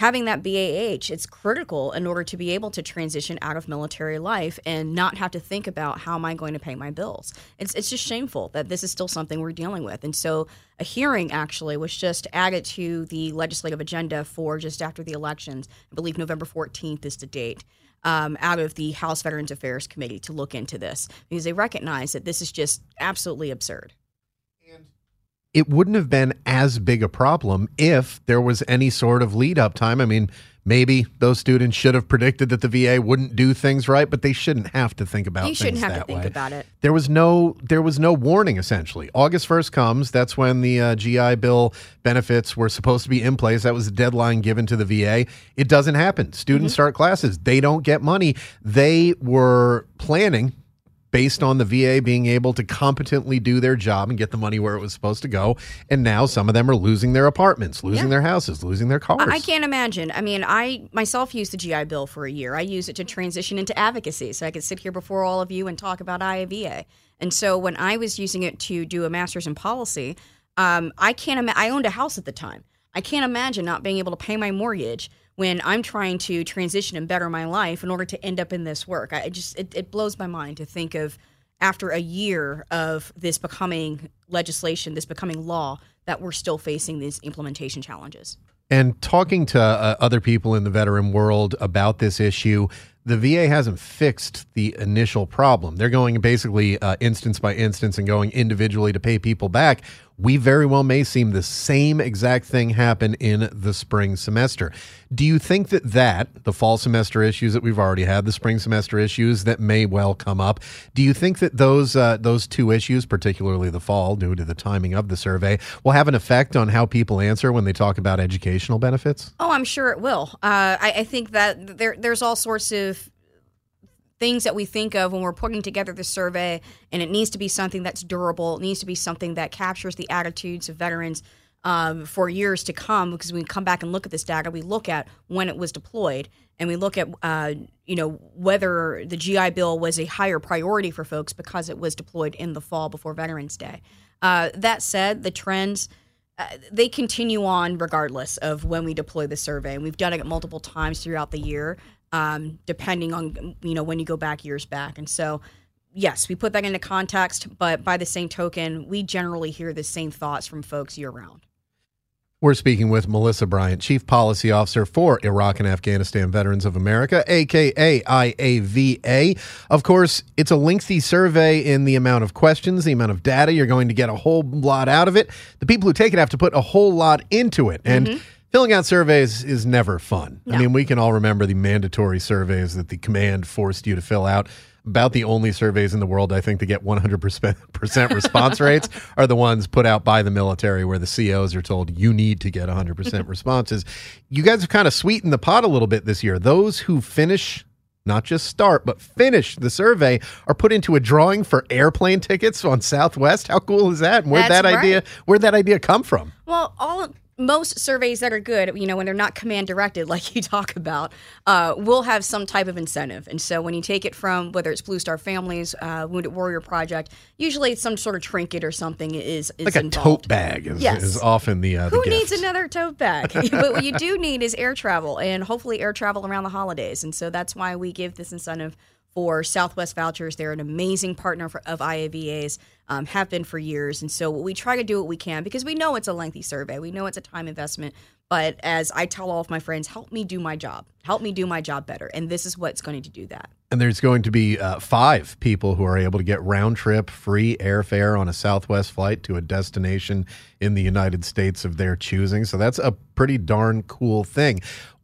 having that BAH, it's critical in order to be able to transition out of military life and not have to think about how am I going to pay my bills. It's, it's just shameful that this is still something we're dealing with. And so a hearing actually was just added to the legislative agenda for just after the elections. I believe November 14th is the date. Um, out of the House Veterans Affairs Committee to look into this because they recognize that this is just absolutely absurd it wouldn't have been as big a problem if there was any sort of lead up time. I mean, maybe those students should have predicted that the VA wouldn't do things right, but they shouldn't have to think about. You shouldn't have to think way. about it. There was no there was no warning. Essentially, August first comes. That's when the uh, GI Bill benefits were supposed to be in place. That was the deadline given to the VA. It doesn't happen. Students mm-hmm. start classes. They don't get money. They were planning based on the VA being able to competently do their job and get the money where it was supposed to go. And now some of them are losing their apartments, losing yeah. their houses, losing their cars. I can't imagine. I mean, I myself used the GI Bill for a year. I used it to transition into advocacy so I could sit here before all of you and talk about IAVA. And so when I was using it to do a master's in policy, um, I can't. Ima- I owned a house at the time. I can't imagine not being able to pay my mortgage when I'm trying to transition and better my life in order to end up in this work. I just it, it blows my mind to think of after a year of this becoming legislation, this becoming law, that we're still facing these implementation challenges. And talking to uh, other people in the veteran world about this issue, the VA hasn't fixed the initial problem. They're going basically uh, instance by instance and going individually to pay people back. We very well may see the same exact thing happen in the spring semester. Do you think that that the fall semester issues that we've already had, the spring semester issues that may well come up, do you think that those uh, those two issues, particularly the fall, due to the timing of the survey, will have an effect on how people answer when they talk about educational benefits? Oh, I'm sure it will. Uh, I, I think that there, there's all sorts of things that we think of when we're putting together the survey, and it needs to be something that's durable. It needs to be something that captures the attitudes of veterans um, for years to come. Because when we come back and look at this data, we look at when it was deployed, and we look at uh, you know whether the GI Bill was a higher priority for folks because it was deployed in the fall before Veterans Day. Uh, that said, the trends. Uh, they continue on regardless of when we deploy the survey. And we've done it multiple times throughout the year um, depending on you know when you go back years back. And so, yes, we put that into context, but by the same token, we generally hear the same thoughts from folks year round. We're speaking with Melissa Bryant, Chief Policy Officer for Iraq and Afghanistan Veterans of America, aka IAVA. Of course, it's a lengthy survey in the amount of questions, the amount of data. You're going to get a whole lot out of it. The people who take it have to put a whole lot into it. And mm-hmm filling out surveys is never fun. No. I mean, we can all remember the mandatory surveys that the command forced you to fill out. About the only surveys in the world, I think, to get 100% response rates are the ones put out by the military where the COs are told you need to get 100% responses. You guys have kind of sweetened the pot a little bit this year. Those who finish not just start, but finish the survey are put into a drawing for airplane tickets on Southwest. How cool is that? where'd That's that right. idea where'd that idea come from? Well, all most surveys that are good, you know, when they're not command directed, like you talk about, uh, will have some type of incentive. And so when you take it from whether it's Blue Star Families, uh, Wounded Warrior Project, usually it's some sort of trinket or something is, is like a involved. tote bag. Is, yes. is often the uh, who the needs another tote bag? but what you do need is air travel, and hopefully air travel around the holidays. And so that's why we give this incentive for Southwest Vouchers. They're an amazing partner for, of IAVA's, um, have been for years. And so we try to do what we can because we know it's a lengthy survey. We know it's a time investment. But as I tell all of my friends, help me do my job. Help me do my job better. And this is what's going to do that. And there's going to be uh, five people who are able to get round trip free airfare on a Southwest flight to a destination in the United States of their choosing. So that's a pretty darn cool thing.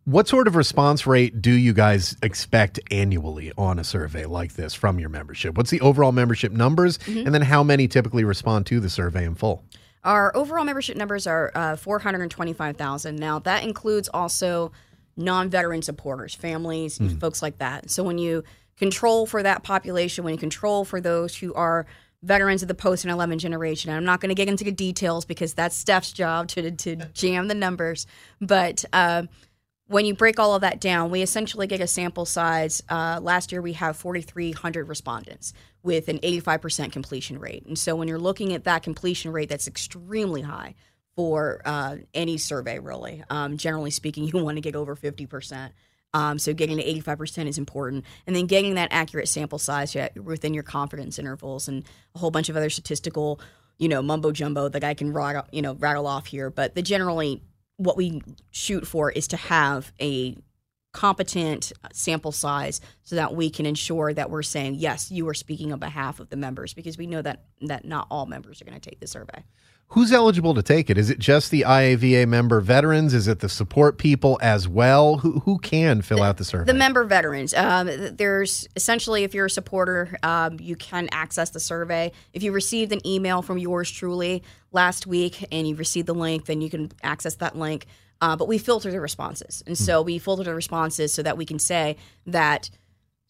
What sort of response rate do you guys expect annually on a survey like this from your membership? What's the overall membership numbers? Mm-hmm. And then how many typically respond to the survey in full? Our overall membership numbers are uh, 425,000. Now, that includes also non veteran supporters, families, mm folks like that. So when you control for that population, when you control for those who are veterans of the post 9 11 generation. I'm not going to get into the details because that's Steph's job to, to jam the numbers. But uh, when you break all of that down, we essentially get a sample size. Uh, last year, we have 4,300 respondents with an 85% completion rate. And so when you're looking at that completion rate, that's extremely high for uh, any survey, really. Um, generally speaking, you want to get over 50%. Um, so getting to 85% is important. And then getting that accurate sample size within your confidence intervals and a whole bunch of other statistical, you know, mumbo jumbo that I can rattle, you know, rattle off here. But the generally what we shoot for is to have a competent sample size so that we can ensure that we're saying yes you are speaking on behalf of the members because we know that that not all members are going to take the survey Who's eligible to take it? Is it just the IAVA member veterans? Is it the support people as well? Who, who can fill out the survey? The member veterans. Um, there's essentially, if you're a supporter, um, you can access the survey. If you received an email from yours truly last week and you received the link, then you can access that link. Uh, but we filter the responses. And so we filter the responses so that we can say that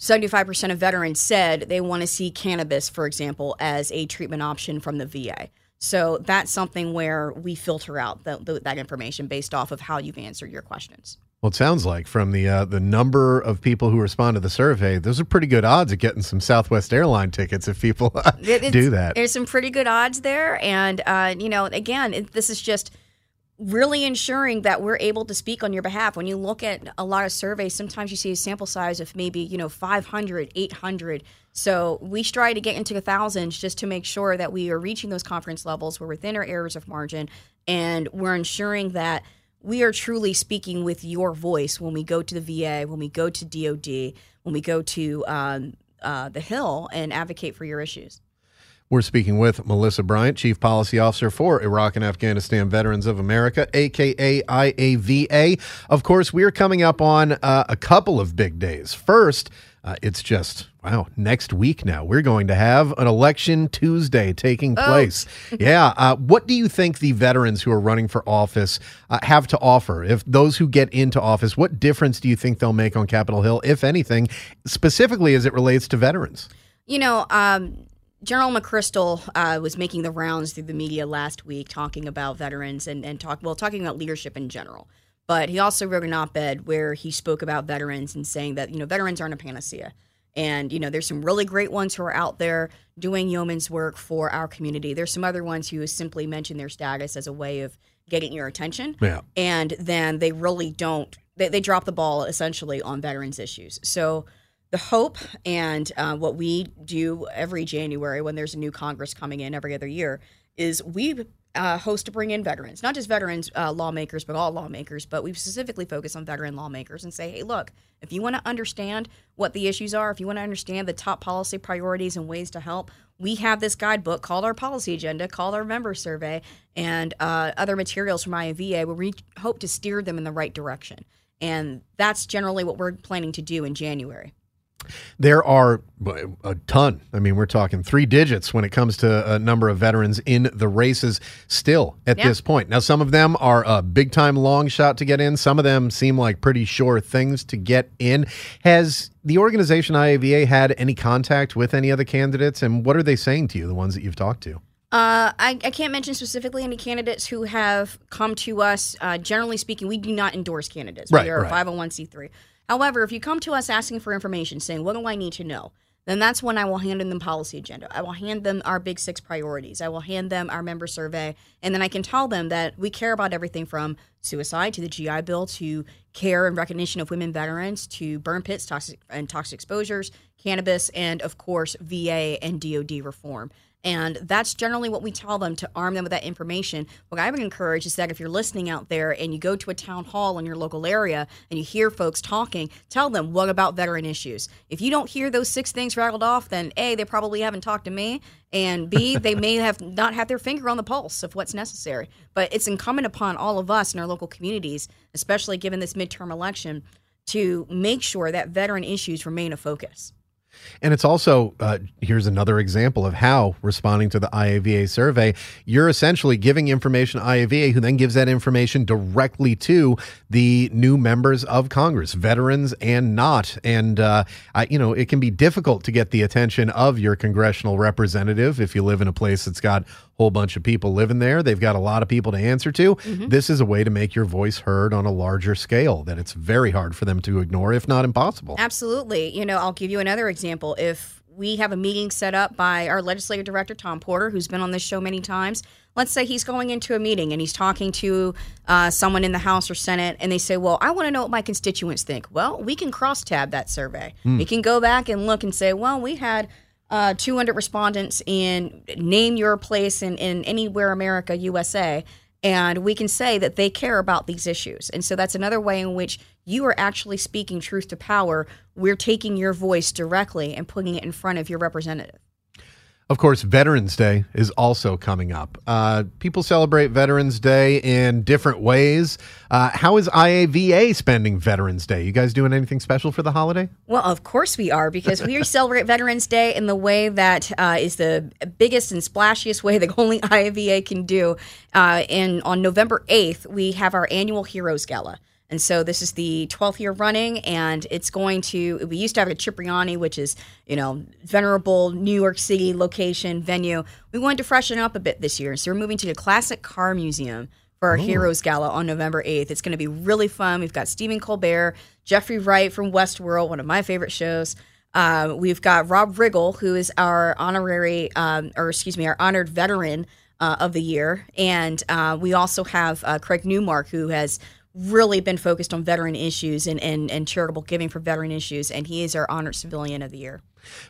75% of veterans said they want to see cannabis, for example, as a treatment option from the VA. So that's something where we filter out the, the, that information based off of how you've answered your questions. Well, it sounds like from the uh, the number of people who respond to the survey, those are pretty good odds of getting some Southwest airline tickets if people do that. There's some pretty good odds there, and uh, you know, again, it, this is just really ensuring that we're able to speak on your behalf. When you look at a lot of surveys, sometimes you see a sample size of maybe, you know, 500, 800. So we strive to get into the thousands just to make sure that we are reaching those confidence levels. We're within our errors of margin and we're ensuring that we are truly speaking with your voice when we go to the VA, when we go to DOD, when we go to um, uh, the Hill and advocate for your issues. We're speaking with Melissa Bryant, Chief Policy Officer for Iraq and Afghanistan Veterans of America, aka IAVA. Of course, we're coming up on uh, a couple of big days. First, uh, it's just wow next week now we're going to have an election tuesday taking oh. place oh. yeah uh, what do you think the veterans who are running for office uh, have to offer if those who get into office what difference do you think they'll make on capitol hill if anything specifically as it relates to veterans you know um, General McChrystal uh, was making the rounds through the media last week talking about veterans and, and talk well talking about leadership in general. But he also wrote an op-ed where he spoke about veterans and saying that you know veterans aren't a panacea, and you know there's some really great ones who are out there doing yeoman's work for our community. There's some other ones who simply mention their status as a way of getting your attention, yeah. and then they really don't. They, they drop the ball essentially on veterans issues. So the hope and uh, what we do every January when there's a new Congress coming in every other year is we uh, host to bring in veterans, not just veterans uh, lawmakers, but all lawmakers. But we specifically focus on veteran lawmakers and say, hey, look, if you want to understand what the issues are, if you want to understand the top policy priorities and ways to help, we have this guidebook called our policy agenda, called our member survey, and uh, other materials from IAVA where we hope to steer them in the right direction. And that's generally what we're planning to do in January. There are a ton. I mean, we're talking three digits when it comes to a number of veterans in the races still at yeah. this point. Now, some of them are a big time long shot to get in. Some of them seem like pretty sure things to get in. Has the organization IAVA had any contact with any other candidates? And what are they saying to you, the ones that you've talked to? Uh, I, I, can't mention specifically any candidates who have come to us. Uh, generally speaking, we do not endorse candidates. Right, we are right. a 501c3. However, if you come to us asking for information, saying, What do I need to know? then that's when I will hand them the policy agenda. I will hand them our big six priorities. I will hand them our member survey. And then I can tell them that we care about everything from suicide to the GI Bill to care and recognition of women veterans to burn pits toxic, and toxic exposures, cannabis, and of course, VA and DOD reform. And that's generally what we tell them to arm them with that information. What I would encourage is that if you're listening out there and you go to a town hall in your local area and you hear folks talking, tell them, what about veteran issues? If you don't hear those six things rattled off, then A, they probably haven't talked to me. And B, they may have not had their finger on the pulse of what's necessary. But it's incumbent upon all of us in our local communities, especially given this midterm election, to make sure that veteran issues remain a focus. And it's also, uh, here's another example of how responding to the IAVA survey, you're essentially giving information to IAVA, who then gives that information directly to the new members of Congress, veterans and not. And, uh, I, you know, it can be difficult to get the attention of your congressional representative if you live in a place that's got whole bunch of people living there. They've got a lot of people to answer to. Mm-hmm. This is a way to make your voice heard on a larger scale that it's very hard for them to ignore, if not impossible. Absolutely. You know, I'll give you another example. If we have a meeting set up by our legislative director, Tom Porter, who's been on this show many times, let's say he's going into a meeting and he's talking to uh, someone in the House or Senate, and they say, Well, I want to know what my constituents think. Well, we can cross tab that survey. We can go back and look and say, Well, we had. Uh, 200 respondents in name your place in, in anywhere America, USA, and we can say that they care about these issues. And so that's another way in which you are actually speaking truth to power. We're taking your voice directly and putting it in front of your representative. Of course, Veterans Day is also coming up. Uh, people celebrate Veterans Day in different ways. Uh, how is IAVA spending Veterans Day? You guys doing anything special for the holiday? Well, of course we are, because we celebrate Veterans Day in the way that uh, is the biggest and splashiest way that only IAVA can do. Uh, and on November 8th, we have our annual Heroes Gala. And so this is the 12th year running, and it's going to. We used to have a Cipriani, which is you know venerable New York City location venue. We wanted to freshen up a bit this year, so we're moving to the Classic Car Museum for our Heroes Gala on November 8th. It's going to be really fun. We've got Stephen Colbert, Jeffrey Wright from Westworld, one of my favorite shows. Uh, we've got Rob Riggle, who is our honorary, um, or excuse me, our honored veteran uh, of the year, and uh, we also have uh, Craig Newmark, who has really been focused on veteran issues and, and, and charitable giving for veteran issues, and he is our honored civilian of the year.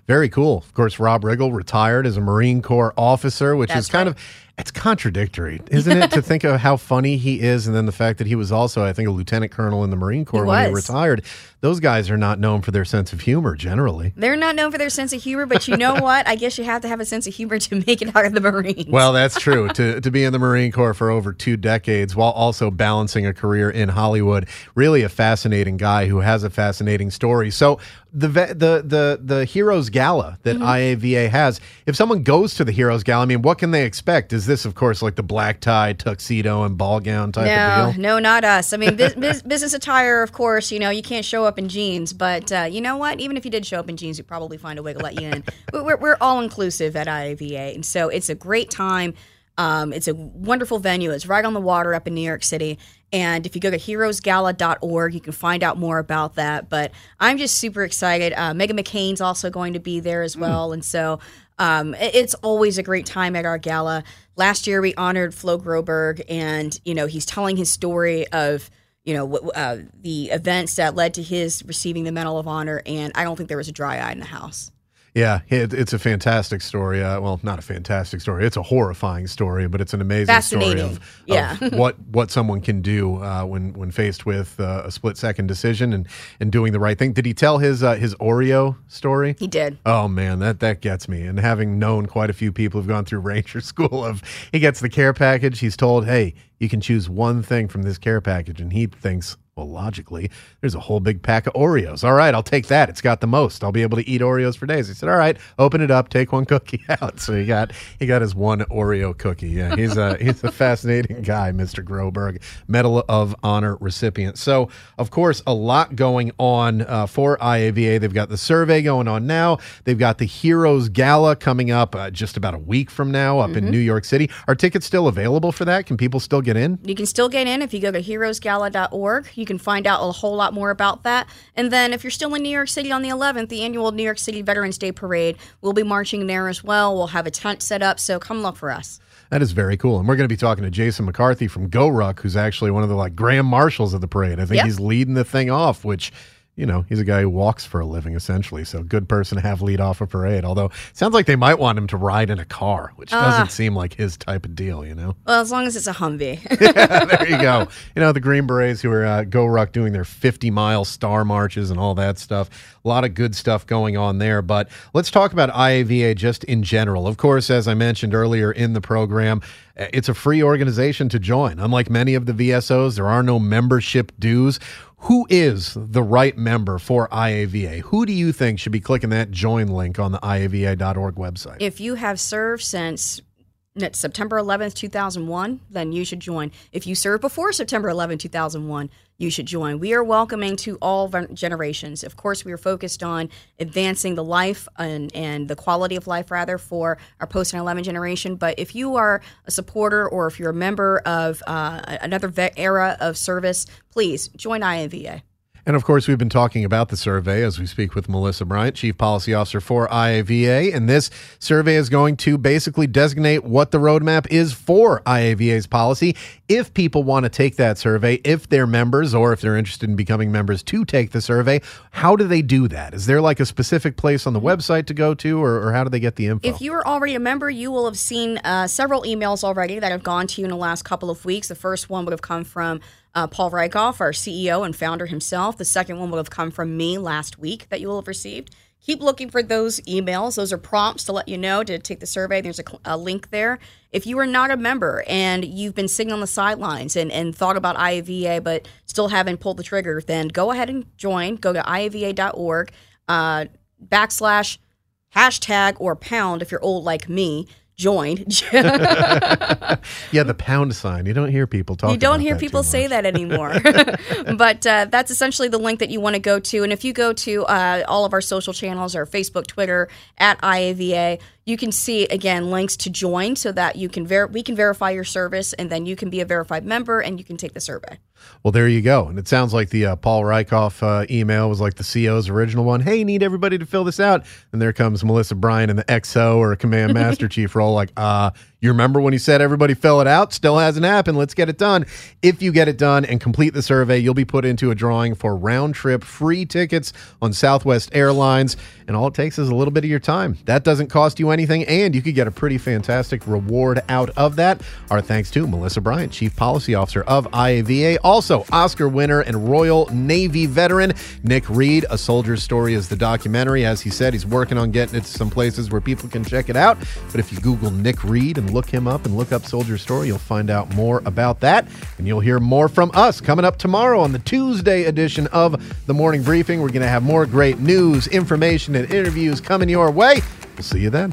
Very cool. Of course, Rob Riggle retired as a Marine Corps officer, which That's is kind right. of it's contradictory, isn't it, to think of how funny he is, and then the fact that he was also, I think, a lieutenant colonel in the Marine Corps when he retired. Those guys are not known for their sense of humor generally. They're not known for their sense of humor, but you know what? I guess you have to have a sense of humor to make it out of the Marines. Well, that's true. to to be in the Marine Corps for over two decades while also balancing a career in Hollywood, really a fascinating guy who has a fascinating story. So the the the the Heroes Gala that mm-hmm. IAVA has, if someone goes to the Heroes Gala, I mean, what can they expect? Is this, of course, like the black tie, tuxedo, and ball gown type no, of deal? no, not us. I mean, bus- bus- business attire, of course. You know, you can't show up in jeans, but uh, you know what? Even if you did show up in jeans, you'd probably find a way to let you in. But we're, we're all inclusive at IAVA, and so it's a great time. Um, it's a wonderful venue. It's right on the water up in New York City. And if you go to heroesgala.org, you can find out more about that. But I'm just super excited. Uh, Meghan McCain's also going to be there as well. And so um, it's always a great time at our gala. Last year, we honored Flo Groberg, and, you know, he's telling his story of, you know, uh, the events that led to his receiving the Medal of Honor. And I don't think there was a dry eye in the house. Yeah, it, it's a fantastic story. Uh, well, not a fantastic story. It's a horrifying story, but it's an amazing story of, of Yeah. what what someone can do uh, when when faced with uh, a split second decision and and doing the right thing. Did he tell his uh, his Oreo story? He did. Oh man, that that gets me. And having known quite a few people who've gone through Ranger School, of he gets the care package. He's told, "Hey, you can choose one thing from this care package," and he thinks. Well, logically, there's a whole big pack of Oreos. All right, I'll take that. It's got the most. I'll be able to eat Oreos for days. He said, "All right, open it up, take one cookie out." So he got he got his one Oreo cookie. Yeah, he's a he's a fascinating guy, Mr. Groberg, Medal of Honor recipient. So, of course, a lot going on uh, for IAVA. They've got the survey going on now. They've got the Heroes Gala coming up uh, just about a week from now up in New York City. Are tickets still available for that? Can people still get in? You can still get in if you go to heroesgala.org. You can find out a whole lot more about that. And then if you're still in New York City on the 11th, the annual New York City Veterans Day Parade, we'll be marching there as well. We'll have a tent set up, so come look for us. That is very cool. And we're going to be talking to Jason McCarthy from GoRuck, who's actually one of the like grand marshals of the parade. I think Yep. he's leading the thing off, which, you know, he's a guy who walks for a living essentially. So good person to have lead off a parade. Although sounds like they might want him to ride in a car, which doesn't seem like his type of deal, you know? Well, as long as it's a Humvee. there you go. You know, the Green Berets who are uh, GoRuck doing their 50 mile star marches and all that stuff. A lot of good stuff going on there. But let's talk about IAVA just in general. Of course, as I mentioned earlier in the program, uh, Uh, it's a free organization to join. Unlike many of the VSOs, there are no membership dues. who is the right member for IAVA? Who do you think should be clicking that join link on the IAVA.org website? If you have served since September 11th, 2001, then you should join. If you served before September 11, 2001, you should join. We are welcoming to all generations. Of course, we are focused on advancing the life and, and the quality of life, rather, for our post 9 11 generation. But if you are a supporter or if you're a member of uh, another era of service, please join IAVA. And of course, we've been talking about the survey as we speak with Melissa Bryant, Chief Policy Officer for IAVA. And this survey is going to basically designate what the roadmap is for IAVA's policy. If people want to take that survey, if they're members or if they're interested in becoming members to take the survey, how do they do that? Is there like a specific place on the website to go to, or, or how do they get the info? If you are already a member, you will have seen uh, several emails already that have gone to you in the last couple of weeks. The first one would have come from uh, Paul Rieckhoff, our CEO and founder himself. The second one will have come from me last week that you will have received. Keep looking for those emails. Those are prompts to let you know to take the survey. There's a, a link there. If you are not a member and you've been sitting on the sidelines and, and thought about IAVA but still haven't pulled the trigger, then go ahead and join. Go to IAVA.org uh, backslash hashtag or pound if you're old like me joined. yeah, the pound sign. You don't hear people talk. You don't hear people say that anymore. but uh, that's essentially the link that you want to go to. And if you go to uh, all of our social channels, our Facebook, Twitter at IAVA, you can see again links to join so that you can ver- we can verify your service and then you can be a verified member and you can take the survey. Well, there you go. And it sounds like the uh, Paul Rieckhoff uh, email was like the CO's original one. Hey, need everybody to fill this out. And there comes Melissa Bryant and the XO or Command Master Chief role, like, uh, you remember when he said everybody fill it out? Still hasn't happened. Let's get it done. If you get it done and complete the survey, you'll be put into a drawing for round trip free tickets on Southwest Airlines. And all it takes is a little bit of your time. That doesn't cost you anything, and you could get a pretty fantastic reward out of that. Our thanks to Melissa Bryant, Chief Policy Officer of IAVA. Also, Oscar winner and Royal Navy veteran Nick Reed. A Soldier's Story is the documentary. As he said, he's working on getting it to some places where people can check it out. But if you Google Nick Reed and look him up and look up Soldier Story, you'll find out more about that. And you'll hear more from us coming up tomorrow on the Tuesday edition of the Morning Briefing. We're going to have more great news, information, and interviews coming your way. We'll see you then.